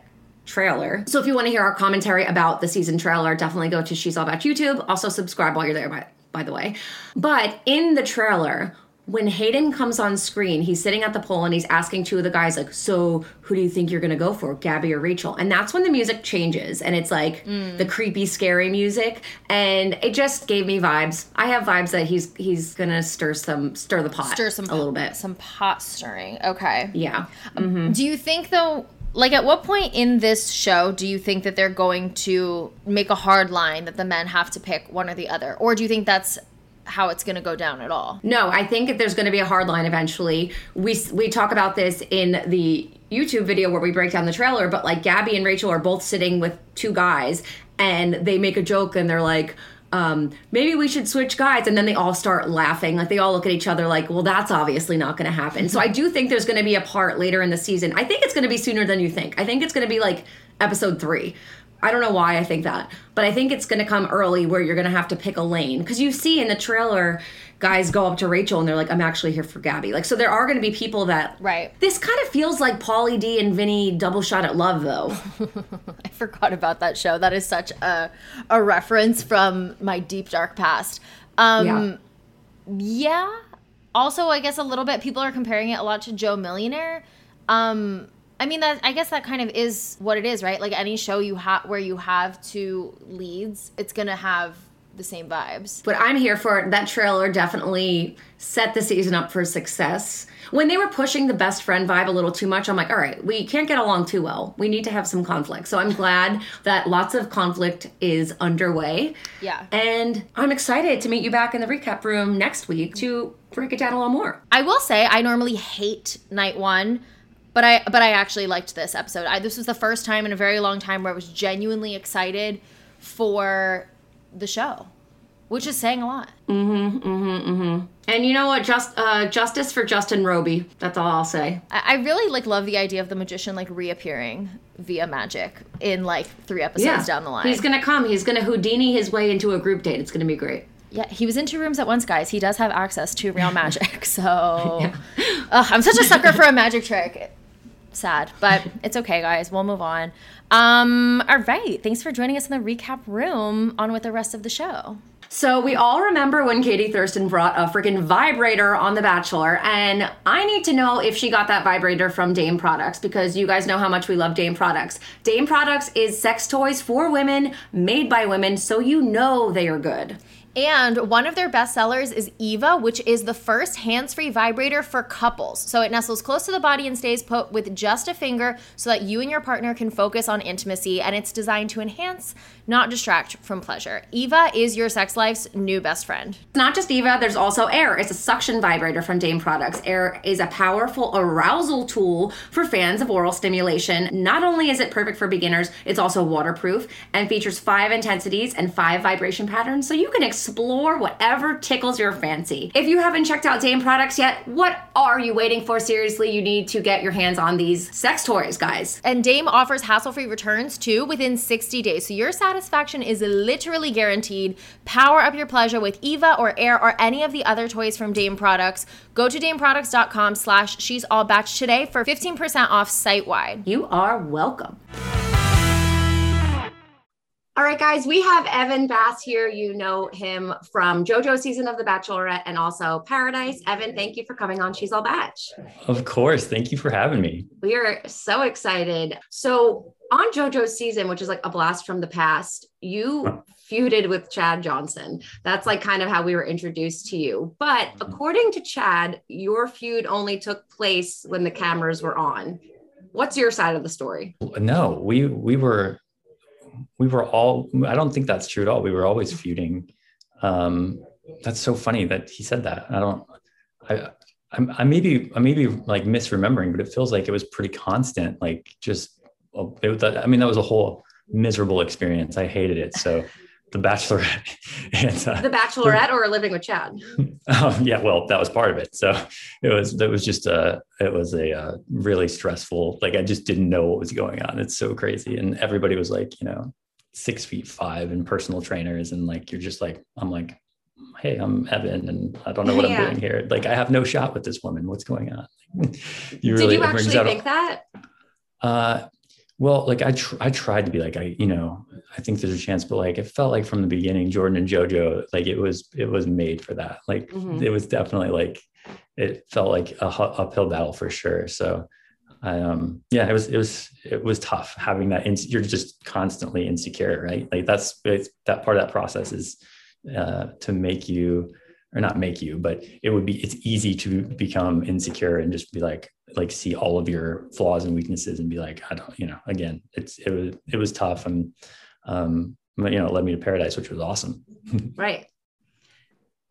trailer. So if you want to hear our commentary about the season trailer, definitely go to She's All About YouTube. Also subscribe while you're there, by, by the way. But in the trailer, when Hayden comes on screen, he's sitting at the pole and he's asking two of the guys, like, so who do you think you're gonna go for, Gabby or Rachel? And that's when the music changes and it's like mm. the creepy, scary music. And it just gave me vibes. I have vibes that he's he's gonna stir some stir the pot. Stir some a little bit. Some pot stirring. Okay. Yeah. Um, mm-hmm. Do you think though like at what point in this show do you think that they're going to make a hard line that the men have to pick one or the other? Or do you think that's how it's going to go down at all? No, I think there's going to be a hard line eventually. We we talk about this in the YouTube video where we break down the trailer, but like Gabby and Rachel are both sitting with two guys and they make a joke and they're like um, maybe we should switch guys and then they all start laughing. Like they all look at each other like well that's obviously not going to happen. So i do think there's going to be a part later in the season. I think it's going to be sooner than you think. I think it's going to be like episode three I don't know why I think that, but I think it's going to come early where you're going to have to pick a lane because you see in the trailer guys go up to Rachel and they're like, "I'm actually here for Gabby." Like, so there are going to be people that Right. This kind of feels like Pauly D and Vinny double shot at love, though. (laughs) I forgot about that show. That is such a a reference from my deep dark past. Um yeah, yeah. Also, I guess a little bit people are comparing it a lot to Joe Millionaire. Um I mean that I guess that kind of is what it is, right? Like any show you have where you have two leads, it's to have the same vibes. but I'm here for it. That trailer definitely set the season up for success. When they were pushing the best friend vibe a little too much, I'm like, all right, we can't get along too well. We need to have some conflict. So I'm glad that lots of conflict is underway. Yeah. And I'm excited to meet you back in the recap room next week to break it down a little more. I will say I normally hate night 1, but I but I actually liked this episode. I, this was the first time in a very long time where I was genuinely excited for the show, which is saying a lot. Mm-hmm. Mm-hmm. Mm-hmm. And you know what? Just uh, justice for Justin Roby. That's all I'll say. I, I really like love the idea of the magician like reappearing via magic in like three episodes down the line. He's gonna come. He's gonna Houdini his way into a group date. It's gonna be great. yeah, he was in two rooms at once, guys. He does have access to real magic, (laughs) so (laughs) Ugh, I'm such a sucker for a magic trick. Sad, but (laughs) it's okay, guys. We'll move on. Um, all right. Thanks for joining us in the recap room. On with the rest of the show. So we all remember when Katie Thurston brought a freaking vibrator on The Bachelor, and I need to know if she got that vibrator from Dame Products because you guys know how much we love Dame Products. Dame Products is sex toys for women, made by women, so you know they are good. And one of their best sellers is Eva, which is the first hands free vibrator for couples. So it nestles close to the body and stays put with just a finger so that you and your partner can focus on intimacy. And it's designed to enhance, not distract from pleasure. Eva is your sex life's new best friend. It's not just Eva, there's also Aer. It's a suction vibrator from Dame Products. Aer is a powerful arousal tool for fans of oral stimulation. Not only is it perfect for beginners, it's also waterproof and features five intensities and five vibration patterns, so you can explore whatever tickles your fancy. If you haven't checked out Dame products yet, what are you waiting for? Seriously, you need to get your hands on these sex toys, guys. And Dame offers hassle free returns too within 60 days. So your satisfaction is literally guaranteed. Power up your pleasure with Eva or Aer or any of the other toys from Dame products. Go to dameproducts.com slash she's all batch today for 15% off site wide. You are welcome. All right, guys, we have Evan Bass here. You know him from JoJo season of The Bachelorette and also Paradise. Evan, thank you for coming on She's All Bach. Of course. Thank you for having me. We are so excited. So, on JoJo's season, which is like a blast from the past, you feuded with Chad Johnson. That's like kind of how we were introduced to you. But mm-hmm. according to Chad, your feud only took place when the cameras were on. What's your side of the story? No, we we were we were all i don't think that's true at all we were always feuding um that's so funny that he said that i don't i I'm, I maybe I maybe like misremembering, but it feels like it was pretty constant. Like just, it, I mean, that was a whole miserable experience. I hated it. So, The Bachelorette, (laughs) and, uh, The Bachelorette, or Living with Chad. (laughs) Um, yeah, well, that was part of it. So it was it was just a it was a uh, really stressful. Like I just didn't know what was going on. It's so crazy, and everybody was like, you know, six feet five and personal trainers, and like you're just like I'm like hey, I'm Evan and I don't know what yeah. I'm doing here. Like I have no shot with this woman. What's going on? (laughs) you really Did you actually think that? Uh, well, like I, tr- I tried to be like, I, you know, I think there's a chance, but like, it felt like from the beginning, Jordan and JoJo, like it was, it was made for that. Like mm-hmm. it was definitely like, it felt like a hu- uphill battle for sure. So, um, yeah, it was, it was, it was tough having that. In- you're just constantly insecure, right? Like that's, that part of that process is, uh, to make you or not make you but it would be it's easy to become insecure and just be like like see all of your flaws and weaknesses and be like i don't you know again it's it was it was tough and um you know it led me to paradise which was awesome (laughs) right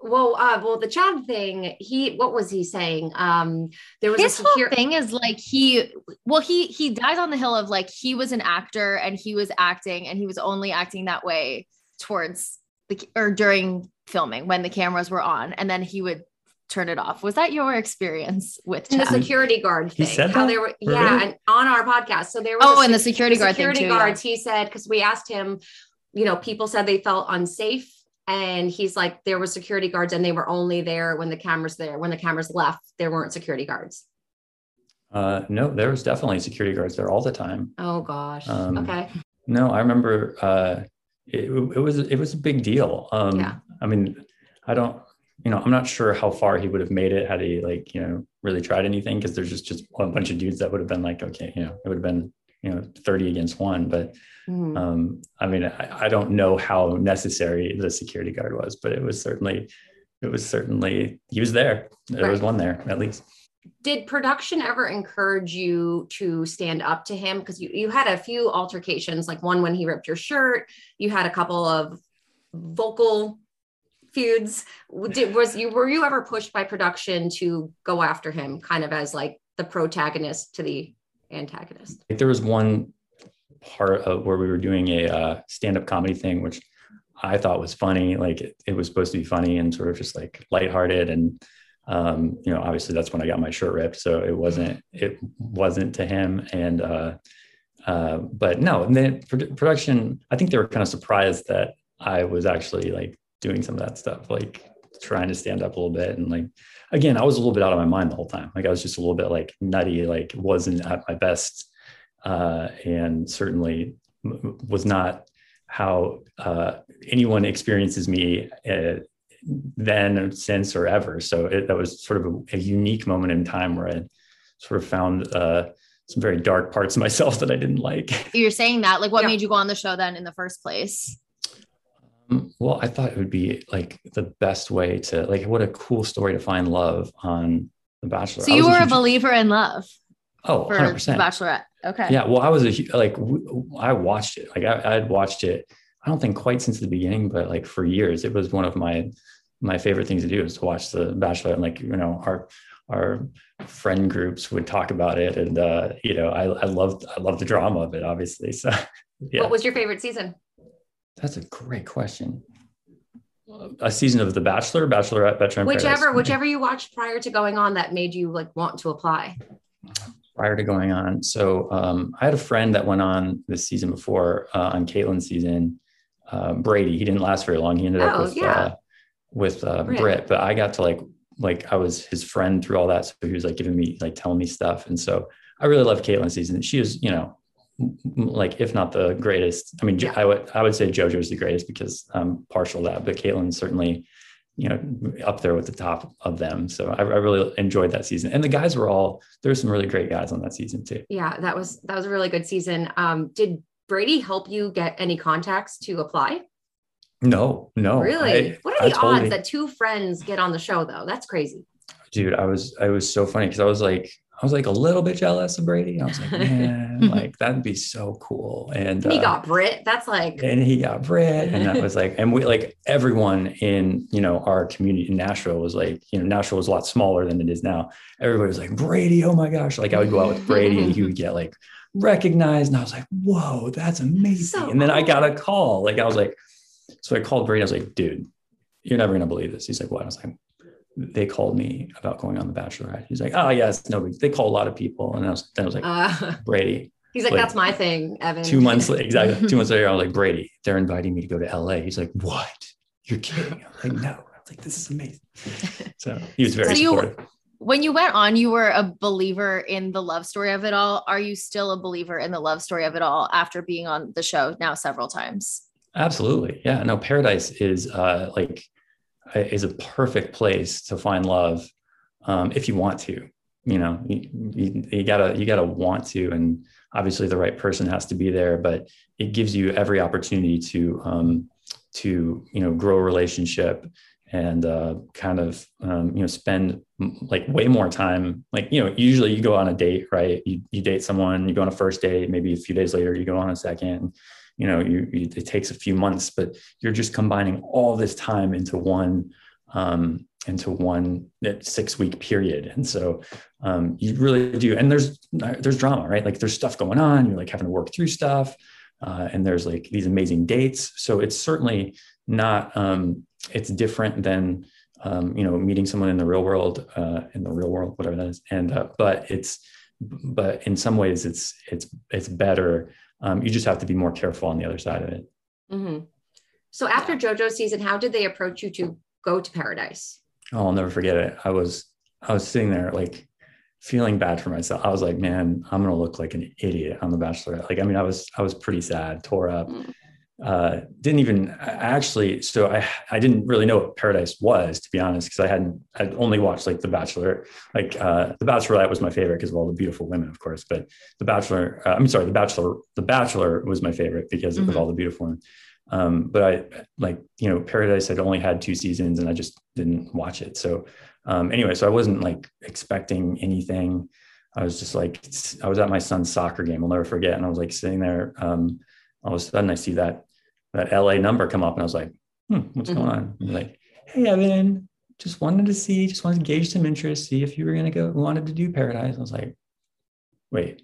well uh well the chad thing he what was he saying um there was his a secure- whole thing is like he well he he dies on the hill of like he was an actor and he was acting and he was only acting that way towards the or during filming when the cameras were on, and then he would turn it off. Was that your experience with the security guard thing? He said how that? they were, yeah, and on our podcast. So there was oh, and the security guard security thing too, guards. Yeah. He said because we asked him, you know, people said they felt unsafe, and he's like, there were security guards, and they were only there when the cameras there. When the cameras left, there weren't security guards. Uh, no, there was definitely security guards there all the time. Oh gosh. Um, okay. No, I remember. Uh, it, it was it was a big deal. Um, yeah. I mean, I don't, you know, I'm not sure how far he would have made it had he like, you know, really tried anything because there's just just a bunch of dudes that would have been like, okay, you know, it would have been, you know, 30 against one. But mm. um, I mean, I, I don't know how necessary the security guard was, but it was certainly, it was certainly he was there. There right. was one there at least did production ever encourage you to stand up to him because you, you had a few altercations like one when he ripped your shirt you had a couple of vocal feuds did was you were you ever pushed by production to go after him kind of as like the protagonist to the antagonist there was one part of where we were doing a uh, stand-up comedy thing which i thought was funny like it, it was supposed to be funny and sort of just like lighthearted and um, you know, obviously that's when I got my shirt ripped. So it wasn't, it wasn't to him. And, uh, uh, but no, and then production, I think they were kind of surprised that I was actually like doing some of that stuff, like trying to stand up a little bit. And like, again, I was a little bit out of my mind the whole time. Like I was just a little bit like nutty, like wasn't at my best. Uh, and certainly was not how uh, anyone experiences me uh, then, since, or ever. So it, that was sort of a, a, unique moment in time where I sort of found uh, some very dark parts of myself (laughs) that I didn't like. You're saying that, like, what yeah. made you go on the show then in the first place? Um, well, I thought it would be like the best way to, like, what a cool story to find love on The Bachelor. So you were a, huge, a believer in love. Oh, for 100%. The Bachelorette. Okay. Yeah. Well, I was a, like, I watched it. Like, I, I'd watched it I don't think quite since the beginning, but like for years, it was one of my my favorite things to do is to watch The Bachelor. And like you know, our our friend groups would talk about it, and uh, you know, I I loved I loved the drama of it, obviously. So, (laughs) yeah. What was your favorite season? That's a great question. a season of The Bachelor, Bachelorette, Bachelor in Whichever, Paradise. whichever you watched prior to going on that made you like want to apply. prior to going on. So um, I had a friend that went on this season before uh, on Kaitlyn's season, uh, Brady. He didn't last very long. He ended up Oh, with yeah. uh, with uh, Britt. Britt, but I got to like like I was his friend through all that. So he was like giving me like telling me stuff, and so I really love Kaitlyn's season. She is you know m- m- like if not the greatest. I mean, Yeah. I would I would say JoJo's the greatest because I'm partial to that, but Kaitlyn's certainly you know up there with the top of them. So I, I really enjoyed that season, and the guys were all there's some really great guys on that season too. Yeah, that was that was a really good season. Um, did Brady help you get any contacts to apply? No, no. really? I- what are the totally- odds that two friends get on the show though? That's crazy. dude, I was I was so funny because I was like I was like a little bit jealous of Brady. I was like, (laughs) man, like that'd be so cool. And And he uh, got Britt. That's like and he got Britt, and that was like, and we like everyone in you know our community in Nashville was like, you know, Nashville was a lot smaller than it is now. Everybody was like, Brady, oh my gosh! Like I would go out with Brady, and he would get like recognized, and I was like, whoa, that's amazing. So and then I got a call, like I was like, so I called Brady. I was like, dude, you're never gonna believe this. He's like, what? I was like. They called me about going on the Bachelorette. He's like, "Oh yes, no." They call a lot of people, and I was, then I was like, uh, (laughs) "Brady, he's like, Like, that's my thing, Evan. two months later, (laughs) exactly two months later, I was like, Brady, they're inviting me to go to LA. He's like, what? You're kidding? I'm like, no. I was like, this is amazing. So he was very So you- supportive. When you went on, you were a believer in the love story of it all. Are you still a believer in the love story of it all after being on the show now several times? Absolutely. Yeah. No, paradise is uh like is a perfect place to find love um, if you want to. You know, you, you, you gotta you gotta want to, and obviously the right person has to be there. But it gives you every opportunity to um, to you know grow a relationship and uh, kind of um, you know spend like way more time. Like you know, usually you go on a date, right? You you date someone, you go on a first date, maybe a few days later you go on a second. You know, you, you it takes a few months, but you're just combining all this time into one um, into one six week period, and so um, you really do. And there's there's drama, right? Like there's stuff going on. You're like having to work through stuff, uh, and there's like these amazing dates. So it's certainly not. Um, it's different than um, you know meeting someone in the real world, uh, in the real world, whatever that is. And uh, but it's but in some ways it's it's it's better. Um, you just have to be more careful on the other side of it. Mhm. So after JoJo season, how did they approach you to go to Paradise? Oh, I'll never forget it. I was I was sitting there like feeling bad for myself. I was like, man, I'm gonna look like an idiot on The Bachelorette. Like, I mean, I was I was pretty sad, tore up. Mm. Uh, didn't even actually. So I I didn't really know what Paradise was to be honest, because I hadn't I'd only watched like The Bachelor. Like uh, The Bachelorette was my favorite because of all the beautiful women, of course. But The Bachelor, uh, I'm sorry, The Bachelor, The Bachelor was my favorite because Mhm. of all the beautiful women. Um, but I like you know Paradise had only had two seasons, and I just didn't watch it. So um, anyway, so I wasn't like expecting anything. I was just like, I was at my son's soccer game. I'll never forget. And I was like sitting there. Um, all of a sudden, I see that that LA number come up, and I was like, hmm, what's going on? Like, hey, Evan, just wanted to see, just wanted to gauge some interest, see if you were gonna go, wanted to do Paradise. I was like, wait,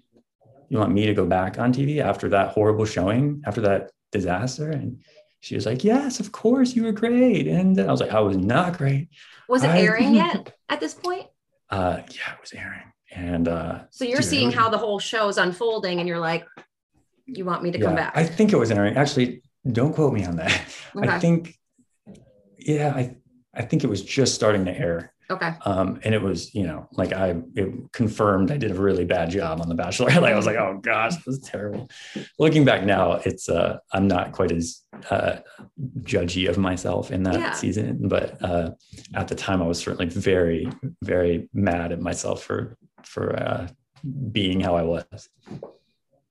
you want me to go back on TV after that horrible showing, after that disaster? And she was like, yes, of course, you were great. And I was like, I was not great. Was it I- airing yet (laughs) at this point? Uh, yeah, it was airing. And uh, So you're dude, seeing was- how the whole show is unfolding, and you're like, you want me to come back? I think it was airing. Actually, don't quote me on that. (laughs) Okay. I think, yeah, I I think it was just starting to air. okay. Um, and it was, you know, like I it confirmed I did a really bad job on The Bachelor. (laughs) like I was like, oh gosh, this is terrible. Looking back now, it's uh I'm not quite as uh judgy of myself in that Yeah. season, but uh at the time I was certainly very, very mad at myself for for uh being how I was.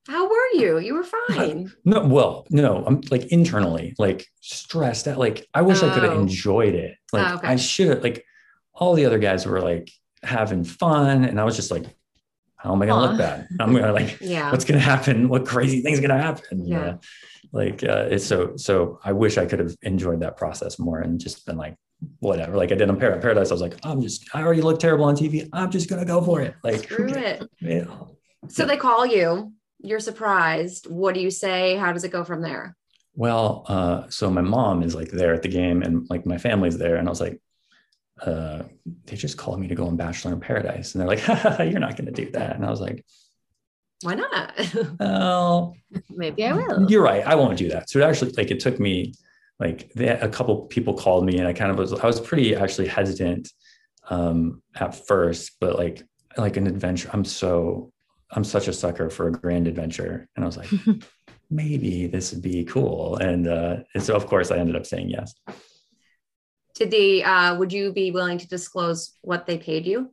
How were you? You were fine. No, well, no, I'm like internally, like stressed out. Like I wish I could have Oh. enjoyed it. Like Oh, okay. I should have. Like all the other guys were like having fun, and I was just like, "How am I gonna look bad? I'm gonna like, Yeah. what's gonna happen? What crazy thing's gonna happen?" Yeah. Uh, like uh, it's so. So I wish I could have enjoyed that process more and just been like, whatever. Like I did on Paradise. I was like, I'm just. I already look terrible on TV. I'm just gonna go for it. Like Screw it. Yeah. So they call you. You're surprised. What do you say? How does it go from there? well, uh, so my mom is like there at the game and like my family's there. And I was like, uh, they just called me to go on Bachelor in Paradise. And they're like, (laughs) you're not going to do that. And I was like, Why not? (laughs) well, Maybe I will. you're right. I won't do that. So it actually, like, it took me, like, they, a couple people called me and I kind of was, I was pretty actually hesitant um, at first, but like, like an adventure, I'm so, I'm such a sucker for a grand adventure. And I was like, (laughs) maybe this would be cool. And, uh, and so, of course, I ended up saying yes. Did they? Uh, would you be willing to disclose what they paid you?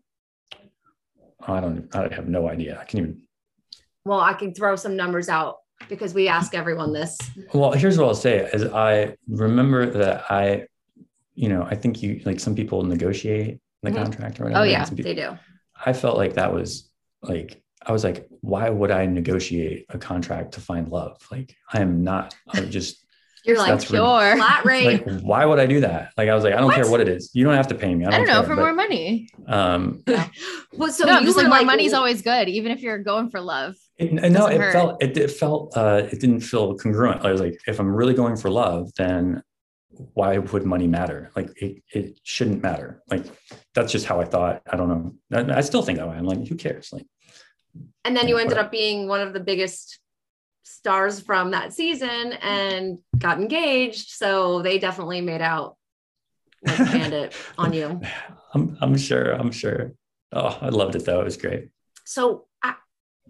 I don't, I have no idea. I can even, Well, I can throw some numbers out because we ask everyone this. well, here's what I'll say is I remember that I, you know, I think you, like some people negotiate the Mhm. contract or whatever. Oh yeah, people- they do. I felt like that was like I was like, why would I negotiate a contract to find love? Like I am not. I'm just (laughs) You're like That's rid- Sure. (laughs) flat rate. like, why would I do that? Like I was like, I don't What? care what it is. You don't have to pay me. I I don't, don't know care, for more money. but, um, (laughs) well, so no, I'm you just were like more like money's always good, even if you're going for love. it, no, it hurt. felt it, it felt uh, it didn't feel congruent. I was like, if I'm really going for love, then why would money matter? Like it, it shouldn't matter. Like that's just how I thought. I don't know. I, I still think that way. I'm like, who cares? Like and then you ended up being one of the biggest stars from that season and got engaged. So they definitely made out like bandit (laughs) on you. I'm I'm sure. I'm sure. Oh, I loved it though. It was great. So I,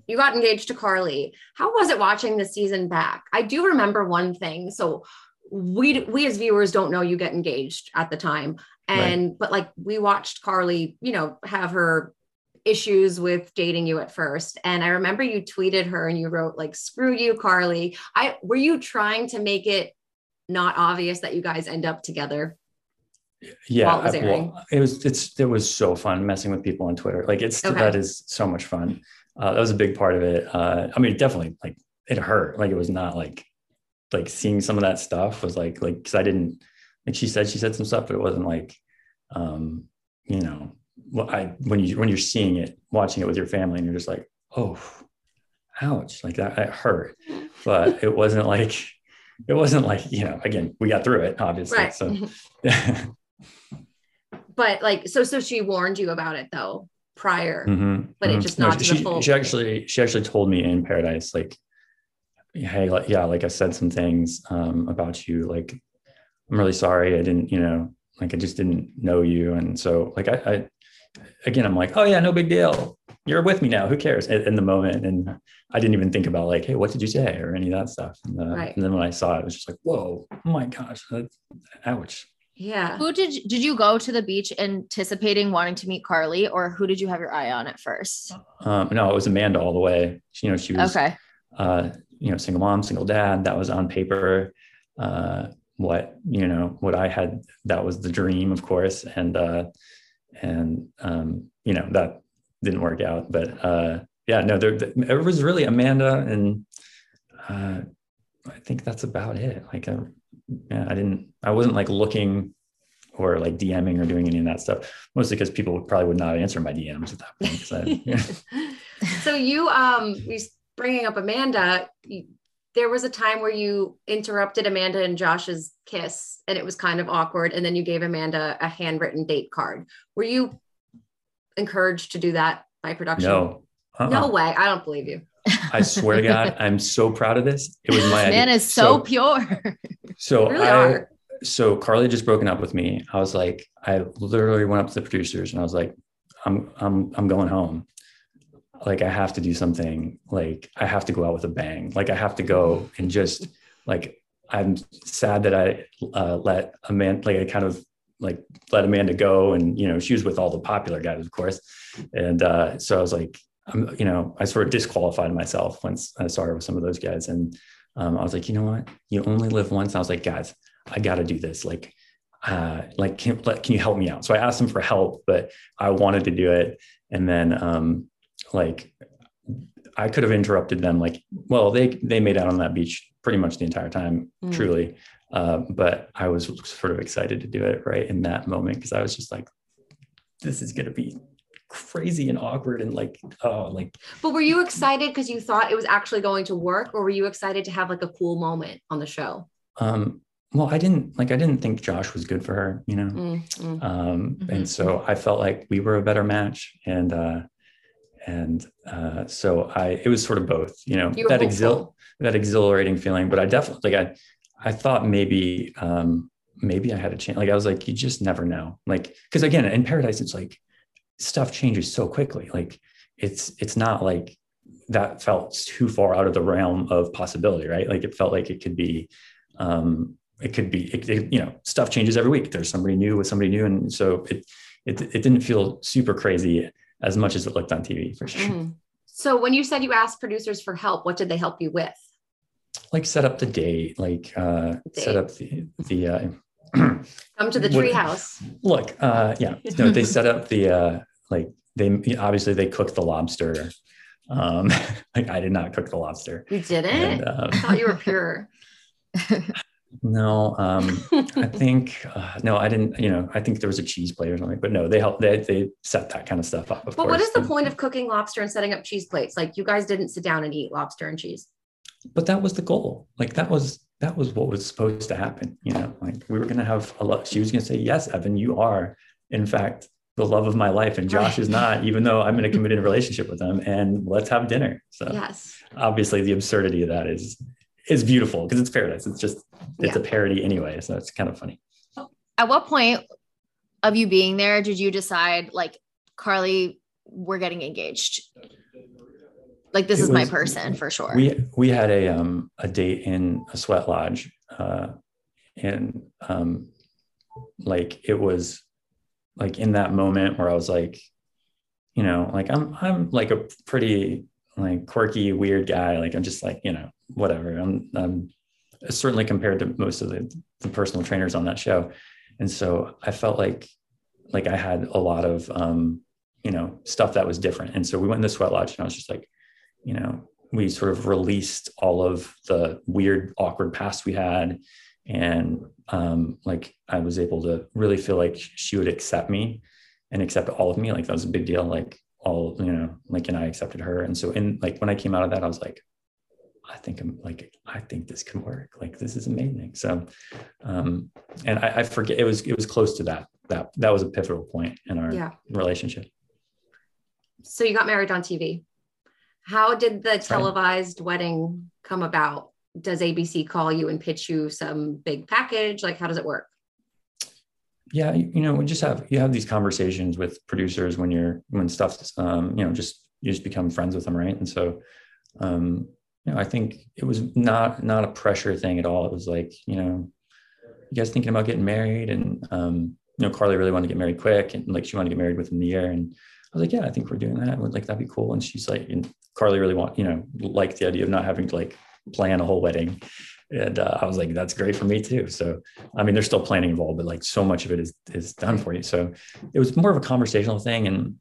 you got engaged to Carly. How was it watching the season back? I do remember one thing. So we we as viewers don't know you get engaged at the time, and but like we watched Carly, you know, have her issues with dating you at first and i remember you tweeted her and you wrote like screw you carly i were you trying to make it not obvious that you guys end up together Yeah, it was well, it was. It's it was so fun messing with people on Twitter. Like it's Okay. that is so much fun. Uh, that was a big part of it. Uh, I mean, definitely like it hurt. Like it was not like like seeing some of that stuff was like like because I didn't like she said she said some stuff, but it wasn't like um you know I when you when you're seeing it, watching it with your family, and you're just like oh ouch like that it hurt, but it wasn't like it wasn't like you know again we got through it obviously Right. so. (laughs) but like so so she warned you about it though prior Mhm, but it mhm. just not to she, full she actually she actually told me in paradise like hey like yeah like i said some things um about you like i'm really sorry i didn't you know like i just didn't know you and so like i, I again i'm like oh yeah no big deal you're with me now who cares in, in the moment and i didn't even think about like hey what did you say or any of that stuff and, uh, Right. and then when i saw it it was just like whoa oh my gosh that, ouch yeah Who did did you go to the beach anticipating wanting to meet Carly, or who did you have your eye on at first? um no it was amanda all the way you know she was Okay. uh, you know, single mom, single dad. That was on paper. Uh, what you know, what I had, that was the dream, of course, and uh, and um, you know that didn't work out. But uh, yeah, no, there it was really Amanda, and uh, I think that's about it. Like, I, yeah, I didn't, I wasn't like looking or like DMing or doing any of that stuff. Mostly because people would probably would not answer my DMs at that point. I, (laughs) (laughs) so you um you bringing up amanda you, there was a time where you interrupted amanda and josh's kiss and it was kind of awkward and then you gave amanda a handwritten date card were you encouraged to do that by production no, uh-uh. no way i don't believe you I swear to God, I'm so proud of this. It was my Man idea. is so, pure. So really I, are. so Carly just broken up with me. I was like, I literally went up to the producers and I was like, I'm, I'm, I'm going home. Like I have to do something. Like I have to go out with a bang. Like I have to go and just like I'm sad that I uh, let Amanda. Like I kind of like let Amanda go, and you know she was with all the popular guys, of course. And uh, so I was like, I'm, you know, I sort of disqualified myself once I started with some of those guys, and um, I was like, you know what, you only live once. I was like, guys, I got to do this. Like, uh, like, can, can you help me out? So I asked them for help, but I wanted to do it. And then, um, like, I could have interrupted them. Like, well, they, they made out on that beach pretty much the entire time, Mm. truly. Uh, but I was sort of excited to do it right in that moment. Cause I was just like, this is going to be crazy and awkward. And like, oh, like, but were you excited because you thought it was actually going to work or were you excited to have like a cool moment on the show Um, well, I didn't like I didn't think Josh was good for her, you know. Mm, mm. Um, Mhm. and so I felt like we were a better match. And uh and uh so I it was sort of both, you know, You that exhil that exhilarating feeling. But I definitely like I I thought maybe um maybe I had a chance. Like I was like, you just never know. Like, because again, in paradise, it's like stuff changes so quickly. Like it's it's not like that felt too far out of the realm of possibility, right? Like it felt like it could be um it could be it, it- you know stuff changes every week there's somebody new with somebody new and so it it, it didn't feel super crazy as much as it looked on tv for sure Mhm. So when you said you asked producers for help, what did they help you with? like set up the date like uh set up the the uh (clears throat) Come to the (clears throat) treehouse. look uh yeah no they set up the uh like they obviously they cooked the lobster um (laughs) like i did not cook the lobster You didn't? and um I thought you were pure. (laughs) no um i (laughs) think uh, no i didn't you know i think there was a cheese plate or something but no they helped they, they set that kind of stuff up But course what is the point of cooking lobster and setting up cheese plates? Like you guys didn't sit down and eat lobster and cheese. but that was the goal like that was that was what was supposed to happen you know like we were going to have a lot she was going to say yes evan you are in fact the love of my life and josh is not even though i'm in a (laughs) committed relationship with him and let's have dinner so Yes. obviously the absurdity of that is is beautiful because it's paradise it's just it's Yeah. a parody anyway so it's kind of funny At what point of you being there did you decide like Carly, we're getting engaged? Like this It is my person for sure. We we had a um a date in a sweat lodge, uh, and um, like it was like in that moment where I was like, you know, like I'm I'm like a pretty like quirky weird guy. Like I'm just like you know whatever. I'm I'm certainly compared to most of the, the personal trainers on that show, and so I felt like like I had a lot of um you know stuff that was different, and so we went in the sweat lodge, and I was just like you know, we sort of released all of the weird, awkward past we had. And um, like I was able to really feel like she would accept me and accept all of me. Like that was a big deal. Like all, you know, like and I accepted her. And so in like when I came out of that, I was like, I think I'm like, I think this can work. Like this is amazing. So um and I, I forget it was it was close to that. That that was a pivotal point in our Yeah. relationship. So you got married on TV. How did the right. televised wedding come about? Does ABC call you and pitch you some big package? Like, how does it work? yeah you you know we just have you have these conversations with producers when you're when stuff's um you know just you just become friends with them right and so um you know i think it was not not a pressure thing at all. It was like you know you guys thinking about getting married and um you know carly really wanted to get married quick and like she wanted to get married within the year. And i was like yeah i think we're doing that. Would like that'd be cool. And she's like and carly really want you know liked the idea of not having to like plan a whole wedding. And uh, i was like that's great for me too. So I mean, there's still planning involved, but like so much of it is is done for you. So it was more of a conversational thing, and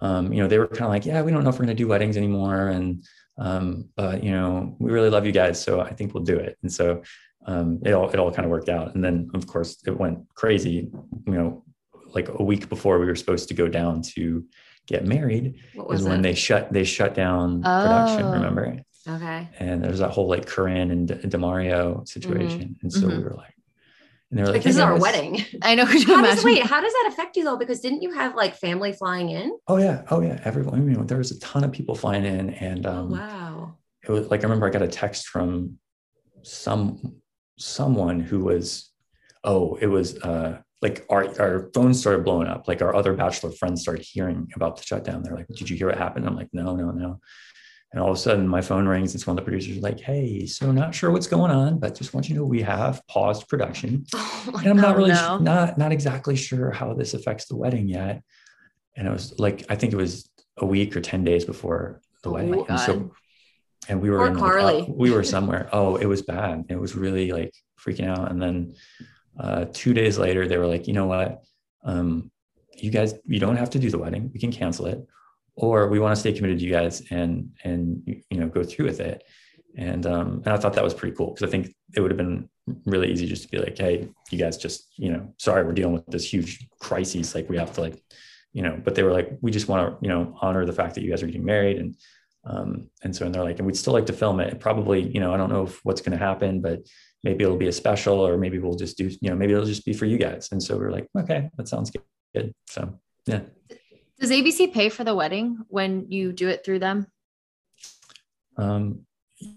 um, you know, they were kind of like, yeah, we don't know if we're going to do weddings anymore, and um, but you know, we really love you guys, so I think we'll do it. And so um, it all it all kind of worked out. And then of course it went crazy. You know, like a week before we were supposed to go down to get married What was is when they shut they shut down production. Oh. Remember? Okay. And there's that whole like Corinne and Demario situation, and so we Mhm. were like, and they were like, Like, this is our guys." wedding. (laughs) I know. Could you How does, wait, how does that affect you though? Because didn't you have like family flying in? Oh yeah, oh yeah. Everyone, you know, there was a ton of people flying in, and um, oh, wow. it was like I remember I got a text from some someone who was, oh, it was uh, like our our phones started blowing up. Like our other bachelor friends started hearing about the shutdown. They're like, "Did you hear what happened?" I'm like, "No, no, no." And all of a sudden, my phone rings. It's one of the producers like, "Hey, so not sure what's going on, but just want you to know we have paused production." (laughs) Oh and I'm not Oh, really no. not not exactly sure how this affects the wedding yet. And it was like I think it was a week or ten days before the Oh, wedding, and so and we were in like, we were (laughs) somewhere. Oh, it was bad. It was really like freaking out. And then uh, two days later, they were like, you know what, um, you guys, you don't have to do the wedding. We can cancel it, or we want to stay committed to you guys and and you know go through with it. And um, and I thought that was pretty cool because I think it would have been really easy just to be like, hey, you guys just you know, sorry, we're dealing with this huge crisis. Like we have to like, you know, but they were like, we just want to you know honor the fact that you guys are getting married and um, and so and they're like, and we'd still like to film it. Probably, you know, I don't know if what's going to happen, but maybe it'll be a special or maybe we'll just do you know maybe it'll just be for you guys and so we're like okay that sounds good. so yeah Does ABC pay for the wedding when you do it through them? um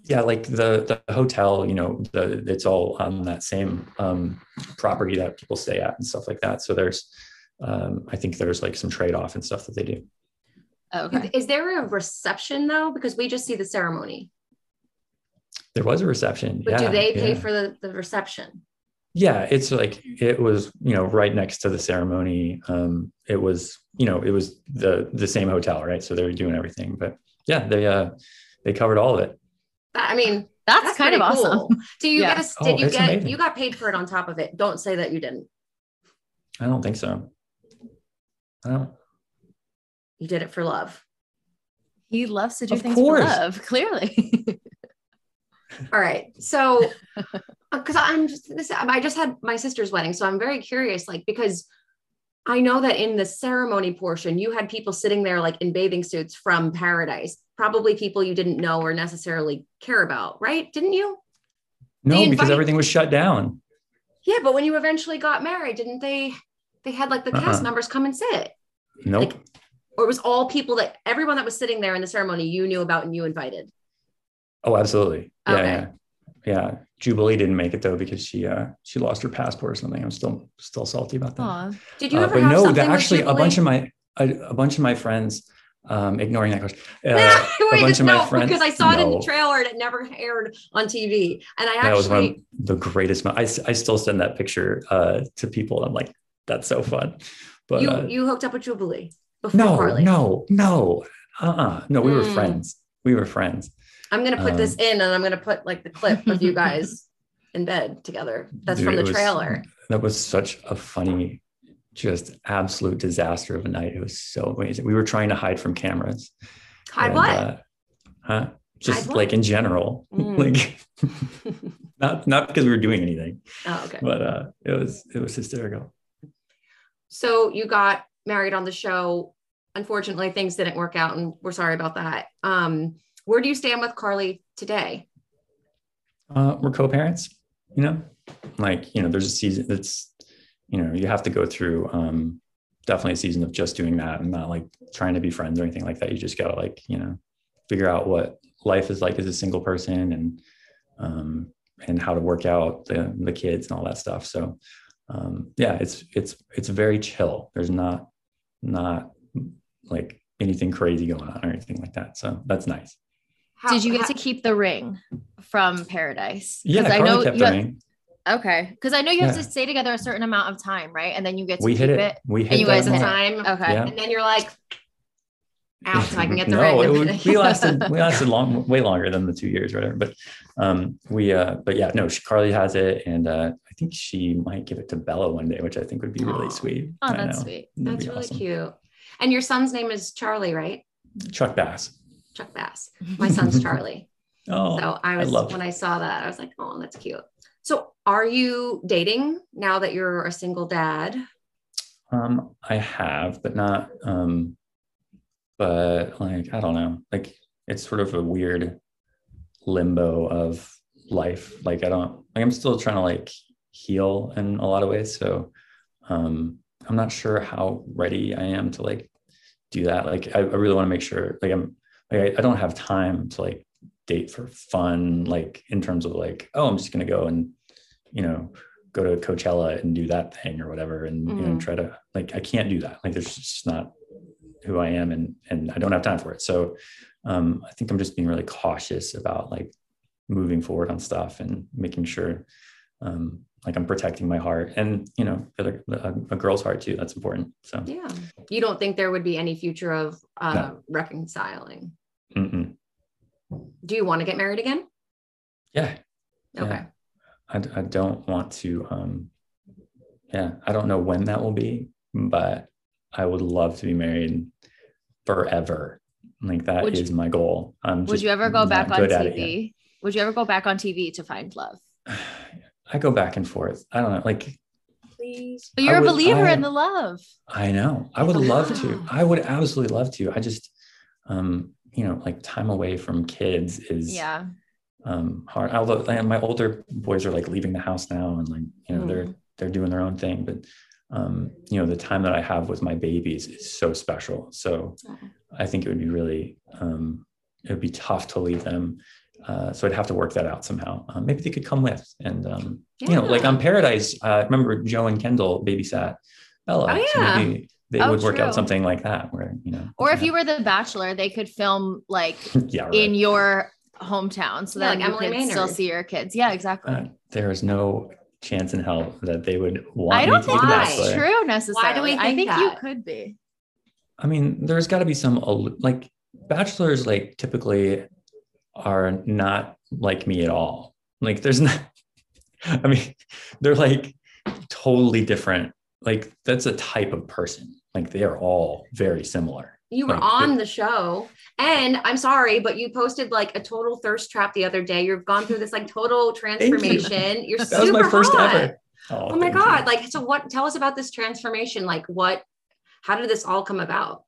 yeah like the the hotel you know the it's all on that same um property that people stay at and stuff like that so there's um i think there's like some trade-off and stuff that they do Okay. Is there a reception though? Because we just see the ceremony. there was a reception But yeah, do they pay yeah. for the, the reception? yeah it's like it was you know right next to the ceremony um it was you know it was the the same hotel right so they were doing everything but yeah they uh they covered all of it I mean, That's, kind of pretty awesome. Do (laughs) you Yeah. get a, Oh, did you get, amazing. you got paid for it on top of it. Don't say that you didn't. i don't think so i don't You did it for love. He loves to do Of things course. for love, (laughs) clearly. All right. So, (laughs) because I'm just this, I just had my sister's wedding, so I'm very curious, like because I know that in the ceremony portion, you had people sitting there like in bathing suits from paradise, probably people you didn't know or necessarily care about, right? Didn't you? no because everything was shut down Yeah, but when you eventually got married, didn't they? They had like the uh-uh. cast Uh-uh. members come and sit, nope or it was all people that everyone that was sitting there in the ceremony you knew about and you invited. oh absolutely yeah Okay. yeah yeah jubilee didn't make it though because she uh she lost her passport or something i'm still still salty about that Aw. Did you Uh, ever but have no, that actually a bunch of my a, a bunch of my friends, um, ignoring that question, (laughs) uh, Wait, a bunch of no, my friends because I saw it in the trailer and it never aired on TV. And I That was one actually, of the greatest. I, I, still send that picture uh, to people. I'm like, that's so fun. But you uh, you hooked up with Jubilee before no, Carly. no, no, uh-uh. no. We were Mm. friends. We were friends. I'm gonna put this Um, in and I'm gonna put like the clip of you guys (laughs) in bed together. That's Dude, from the was- trailer. That was such a funny, just absolute disaster of a night. It was so amazing. We were trying to hide from cameras. Hide And, what? uh, huh? Just what? like in general, Mm. (laughs) like (laughs) not not because we were doing anything, oh, okay. but uh, it was it was hysterical. So you got married on the show. Unfortunately, things didn't work out, and we're sorry about that. Um, where do you stand with Carly today? Uh, we're co-parents, you know, like you know, there's a season that's you know you have to go through um, definitely a season of just doing that and not like trying to be friends or anything like that. You just gotta like you know figure out what life is like as a single person and um, and how to work out the the kids and all that stuff. So um, yeah, it's it's it's very chill. There's not not like anything crazy going on or anything like that. So that's nice. How- Did you get how- to keep the ring from Paradise? Yeah, I know kept you the have- ring. Okay, because I know you have Yeah. to stay together a certain amount of time, right? And then you get to We keep hit it. it. We hit And you guys hit mark. time? Okay. Yeah. And then you're like, out so I can get the (laughs) no, ring. it, (laughs) we lasted we lasted long, way longer than the two years, whatever. But um, we, uh, but yeah, no, she, Carly has it, and uh, I think she might give it to Bella one day, which I think would be really Aw. sweet. Oh, I that's know. sweet. That'd That's really awesome. cute. And your son's name is Charlie, right? Chuck Bass. Chuck Bass. My son's Charlie. (laughs) Oh, so I was love when I saw that, I was like, oh, that's cute. So are you dating now that you're a single dad? Um, I have, but not. Um, but like I don't know, like it's sort of a weird limbo of life. Like I don't, like I'm still trying to like heal in a lot of ways. So um, I'm not sure how ready I am to like do that. Like I, I really want to make sure, like I'm, like I, I don't have time to like date for fun, like in terms of like, oh, I'm just gonna go and you know go to Coachella and do that thing or whatever, and you know Mhm. try to like I can't do that. Like there's just not who I am, and and I don't have time for it. So um, I think I'm just being really cautious about like moving forward on stuff and making sure um, like I'm protecting my heart and you know a, a, a girl's heart too. That's important. So Yeah. You don't think there would be any future of uh, No. reconciling? Do you want to get married again? yeah, Okay. Yeah. I, I don't want to um yeah i don't know when that will be but i would love to be married forever like that is Would you- my goal i'm Would just you ever go back on good at it yet. TV? Would you ever go back on TV to find love? (sighs) i go back and forth i don't know like Please. But you're I a would- believer I- in the love. i know i would love to (gasps) i would absolutely love to i just um you know like time away from kids is Yeah. um, hard. Although like, my older boys are like leaving the house now, and like you know they're they're doing their own thing. But um, you know the time that I have with my babies is so special. So I think it would be really um, it would be tough to leave them. Uh, so I'd have to work that out somehow. Um, maybe they could come with, and um, you know, like on Paradise. Uh, remember Joe and Kendall babysat Bella. Oh, So yeah. maybe they Oh, would work true. out something like that, where you know. Or if you were the bachelor, they could film like (laughs) yeah, right. in your hometown so Yeah, that like you Emily could still see your kids. Yeah, exactly. Uh, there is no chance in hell that they would want I don't to think be the that's bachelor. true necessarily. I think think you could be. I mean, there's got to be some like bachelors like typically are not like me at all. Like there's not (laughs) I mean, they're like totally different. Like that's a type of person. Like they are all very similar. You were Like, on the show, and I'm sorry, but you posted like a total thirst trap the other day. You've gone through this like total transformation. You're (laughs) That super was my first hot. ever. Oh, my thank you. god! Like, so what? Tell us about this transformation. Like, what? How did this all come about?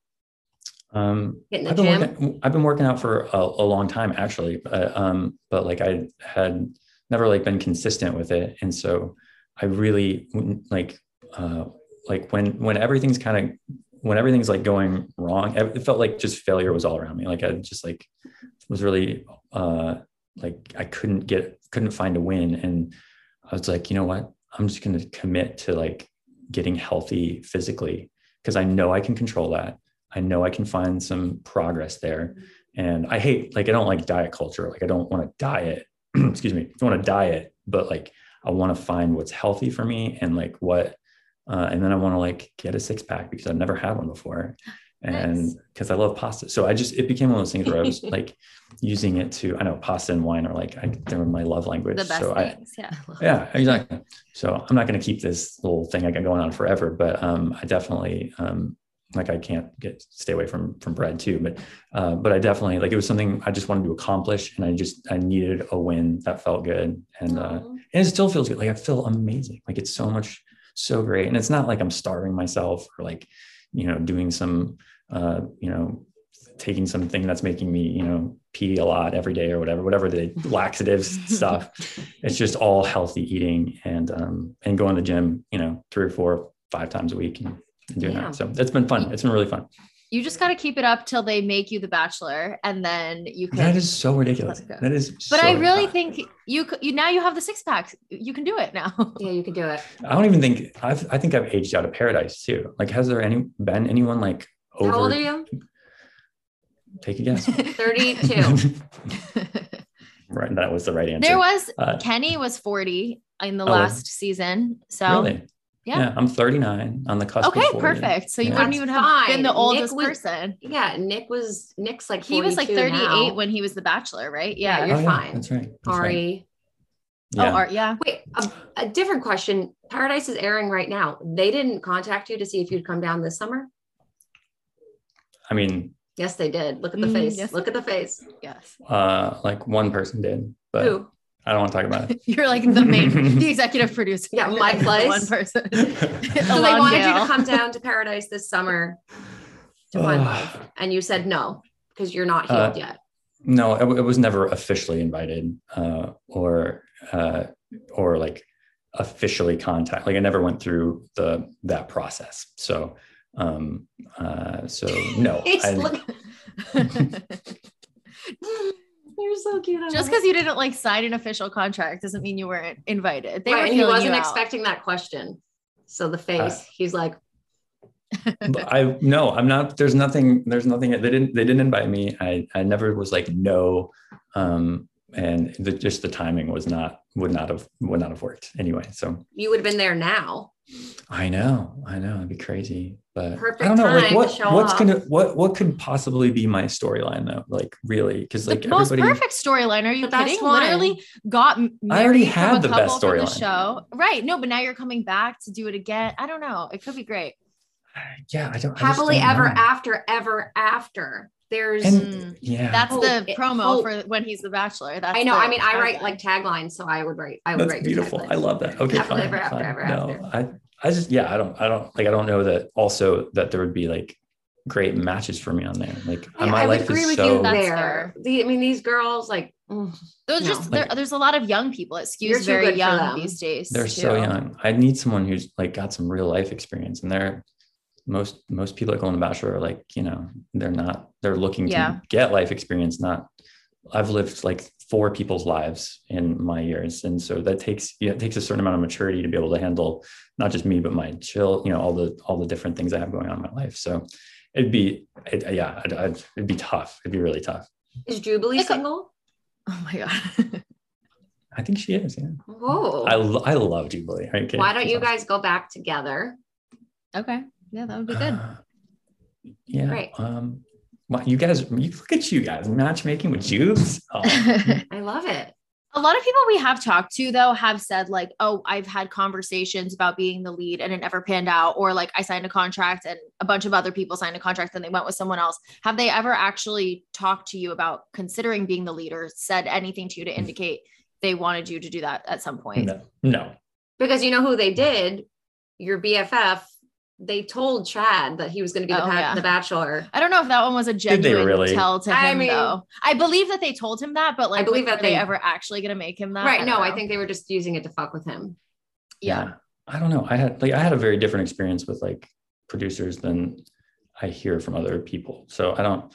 Um, Get in the I've been working. I've been working out for a, a long time, actually. But um, but like I had never like been consistent with it, and so I really wouldn't, like uh, like when when everything's kind of when everything's like going wrong, it felt like just failure was all around me. Like I just like was really uh, like I couldn't get couldn't find a win, and I was like, you know what? I'm just to commit to like getting healthy physically because I know I can control that. I know I can find some progress there. And I hate, like, I don't like diet culture. Like, I don't want to diet. (clears throat) Excuse me. I don't want to diet, but like, I want to find what's healthy for me and like what, uh, and then I want to like get a six pack because I've never had one before. (gasps) And because I love pasta. So I just, it became one of those things where I was (laughs) like using it to, I know pasta and wine are like, I, they're my love language. The best so I, things. Yeah. yeah exactly so i'm not going to keep this little thing i got going on forever but um i definitely um like i can't get stay away from from bread too but uh but i definitely like it was something i just wanted to accomplish and i just i needed a win that felt good and uh and it still feels good like i feel amazing like it's so much so great. And it's not like i'm starving myself or like you know doing some uh you know taking something that's making me you know pee a lot every day or whatever whatever the (laughs) laxatives stuff. It's just all healthy eating and um and going to the gym you know three or four five times a week and, and doing Yeah. that so it's been fun. It's been really fun You just got to keep it up till they make you the bachelor, and then you can. that is so ridiculous Let it go. that is But so I really hot. think you you now you have the six pack. You can do it now. (laughs) Yeah, you can do it. i don't even think i've i think i've aged out of paradise too like has there any been anyone like over How old are you? take a guess (laughs) 32. (laughs) right that was the right answer There was Uh, Kenny was 40 in the Oh. last season. So really yeah. i'm 39 on the cusp Okay, of 40. perfect. So you Yeah. wouldn't That's even have fine. been the oldest was- person. Yeah, Nick was Nick's like He was like 38 now. when he was the bachelor, right? Yeah, Yeah. you're Oh, yeah, fine. that's right that's right. Arie. Oh, yeah. Art, yeah. Wait, a, a different question. Paradise is airing right now. They didn't contact you to see if you'd come down this summer? i mean Yes, they did. Look at the Mm, face. yes. Look at the face. Yes. uh like one person did but Who? I don't want to talk about it (laughs) You're like the main, (laughs) the executive producer. Yeah, my Place. One person. (laughs) So they Alon wanted you to come down to Paradise this summer to find love, and you said no because you're not healed Uh, yet. No, it, it was never officially invited uh, or uh, or like officially contact. Like I never went through the that process. So um, uh, so no, He's I, look- You're so cute. Just because you didn't like sign an official contract doesn't mean you weren't invited. They right, and he wasn't expecting that question. So the face, Uh, he's like, I no, I'm not. There's nothing. There's nothing. They didn't. They didn't invite me. I I never was like no. Um, and the, just the timing was not would not have would not have worked anyway. So you would have been there now. I know, I know, it'd be crazy, but Perfect I don't know, like what what's off. gonna what what could possibly be my storyline though? Like really, because like the most perfect storyline. Are you The kidding? one. Literally got I already married from had a the best couple from the storyline. show. Right. No, but now you're coming back to do it again. I don't know. It could be great. yeah, I don't I Happily don't ever know. after, ever after. There's And yeah, That's the It- promo hope. for when he's the bachelor. That's I know. the I mean, I write like taglines, so I would write. I would that's write beautiful. I love that. Okay, Happily fine, ever after, ever no, after. I I just yeah, I don't I don't like I don't know that also that there would be like great matches for me on there. Like Yeah, my I life agree is with so you there. The, I mean, these girls like mm, Those No. just there, there's a lot of young people. It You're skews very young these days. they're so young. I need someone who's like got some real life experience, and they're most most people that go on the Bachelor are like you know they're not they're looking Yeah. to get life experience. Not I've lived like four people's lives in my years, and so that takes yeah, it takes a certain amount of maturity to be able to handle not just me but my chill you know all the all the different things I have going on in my life. So it'd be it, yeah I'd, I'd, it'd be tough. It'd be really tough. is Jubilee Like a- single? Oh my god. (laughs) I think she is. Yeah. Whoa. I, lo- I love Jubilee. Are you kidding? Why don't you guys go back together? okay. Yeah, that would be good. Uh, yeah. Great. Um, well, you guys, you look at you guys matchmaking with Jubes. (laughs) Oh, I love it. A lot of people we have talked to though have said like, "Oh, I've had conversations about being the lead and it never panned out," or like I signed a contract and a bunch of other people signed a contract and they went with someone else. Have they ever actually talked to you about considering being the leader? said anything to you to mm. indicate they wanted you to do that at some point? no, no. Because you know who they did? Your BFF. They told Chad that he was going to be the, Oh, pa- yeah. the Bachelor. I don't know if that one was a they genuine really? tell to him I mean- though. I believe that they told him that, but like, I believe were that they they- ever actually going to make him that? right. don't No, I think they were just using it to fuck with him. yeah. I don't know. I had like I had a very different experience with like producers than I hear from other people. So I don't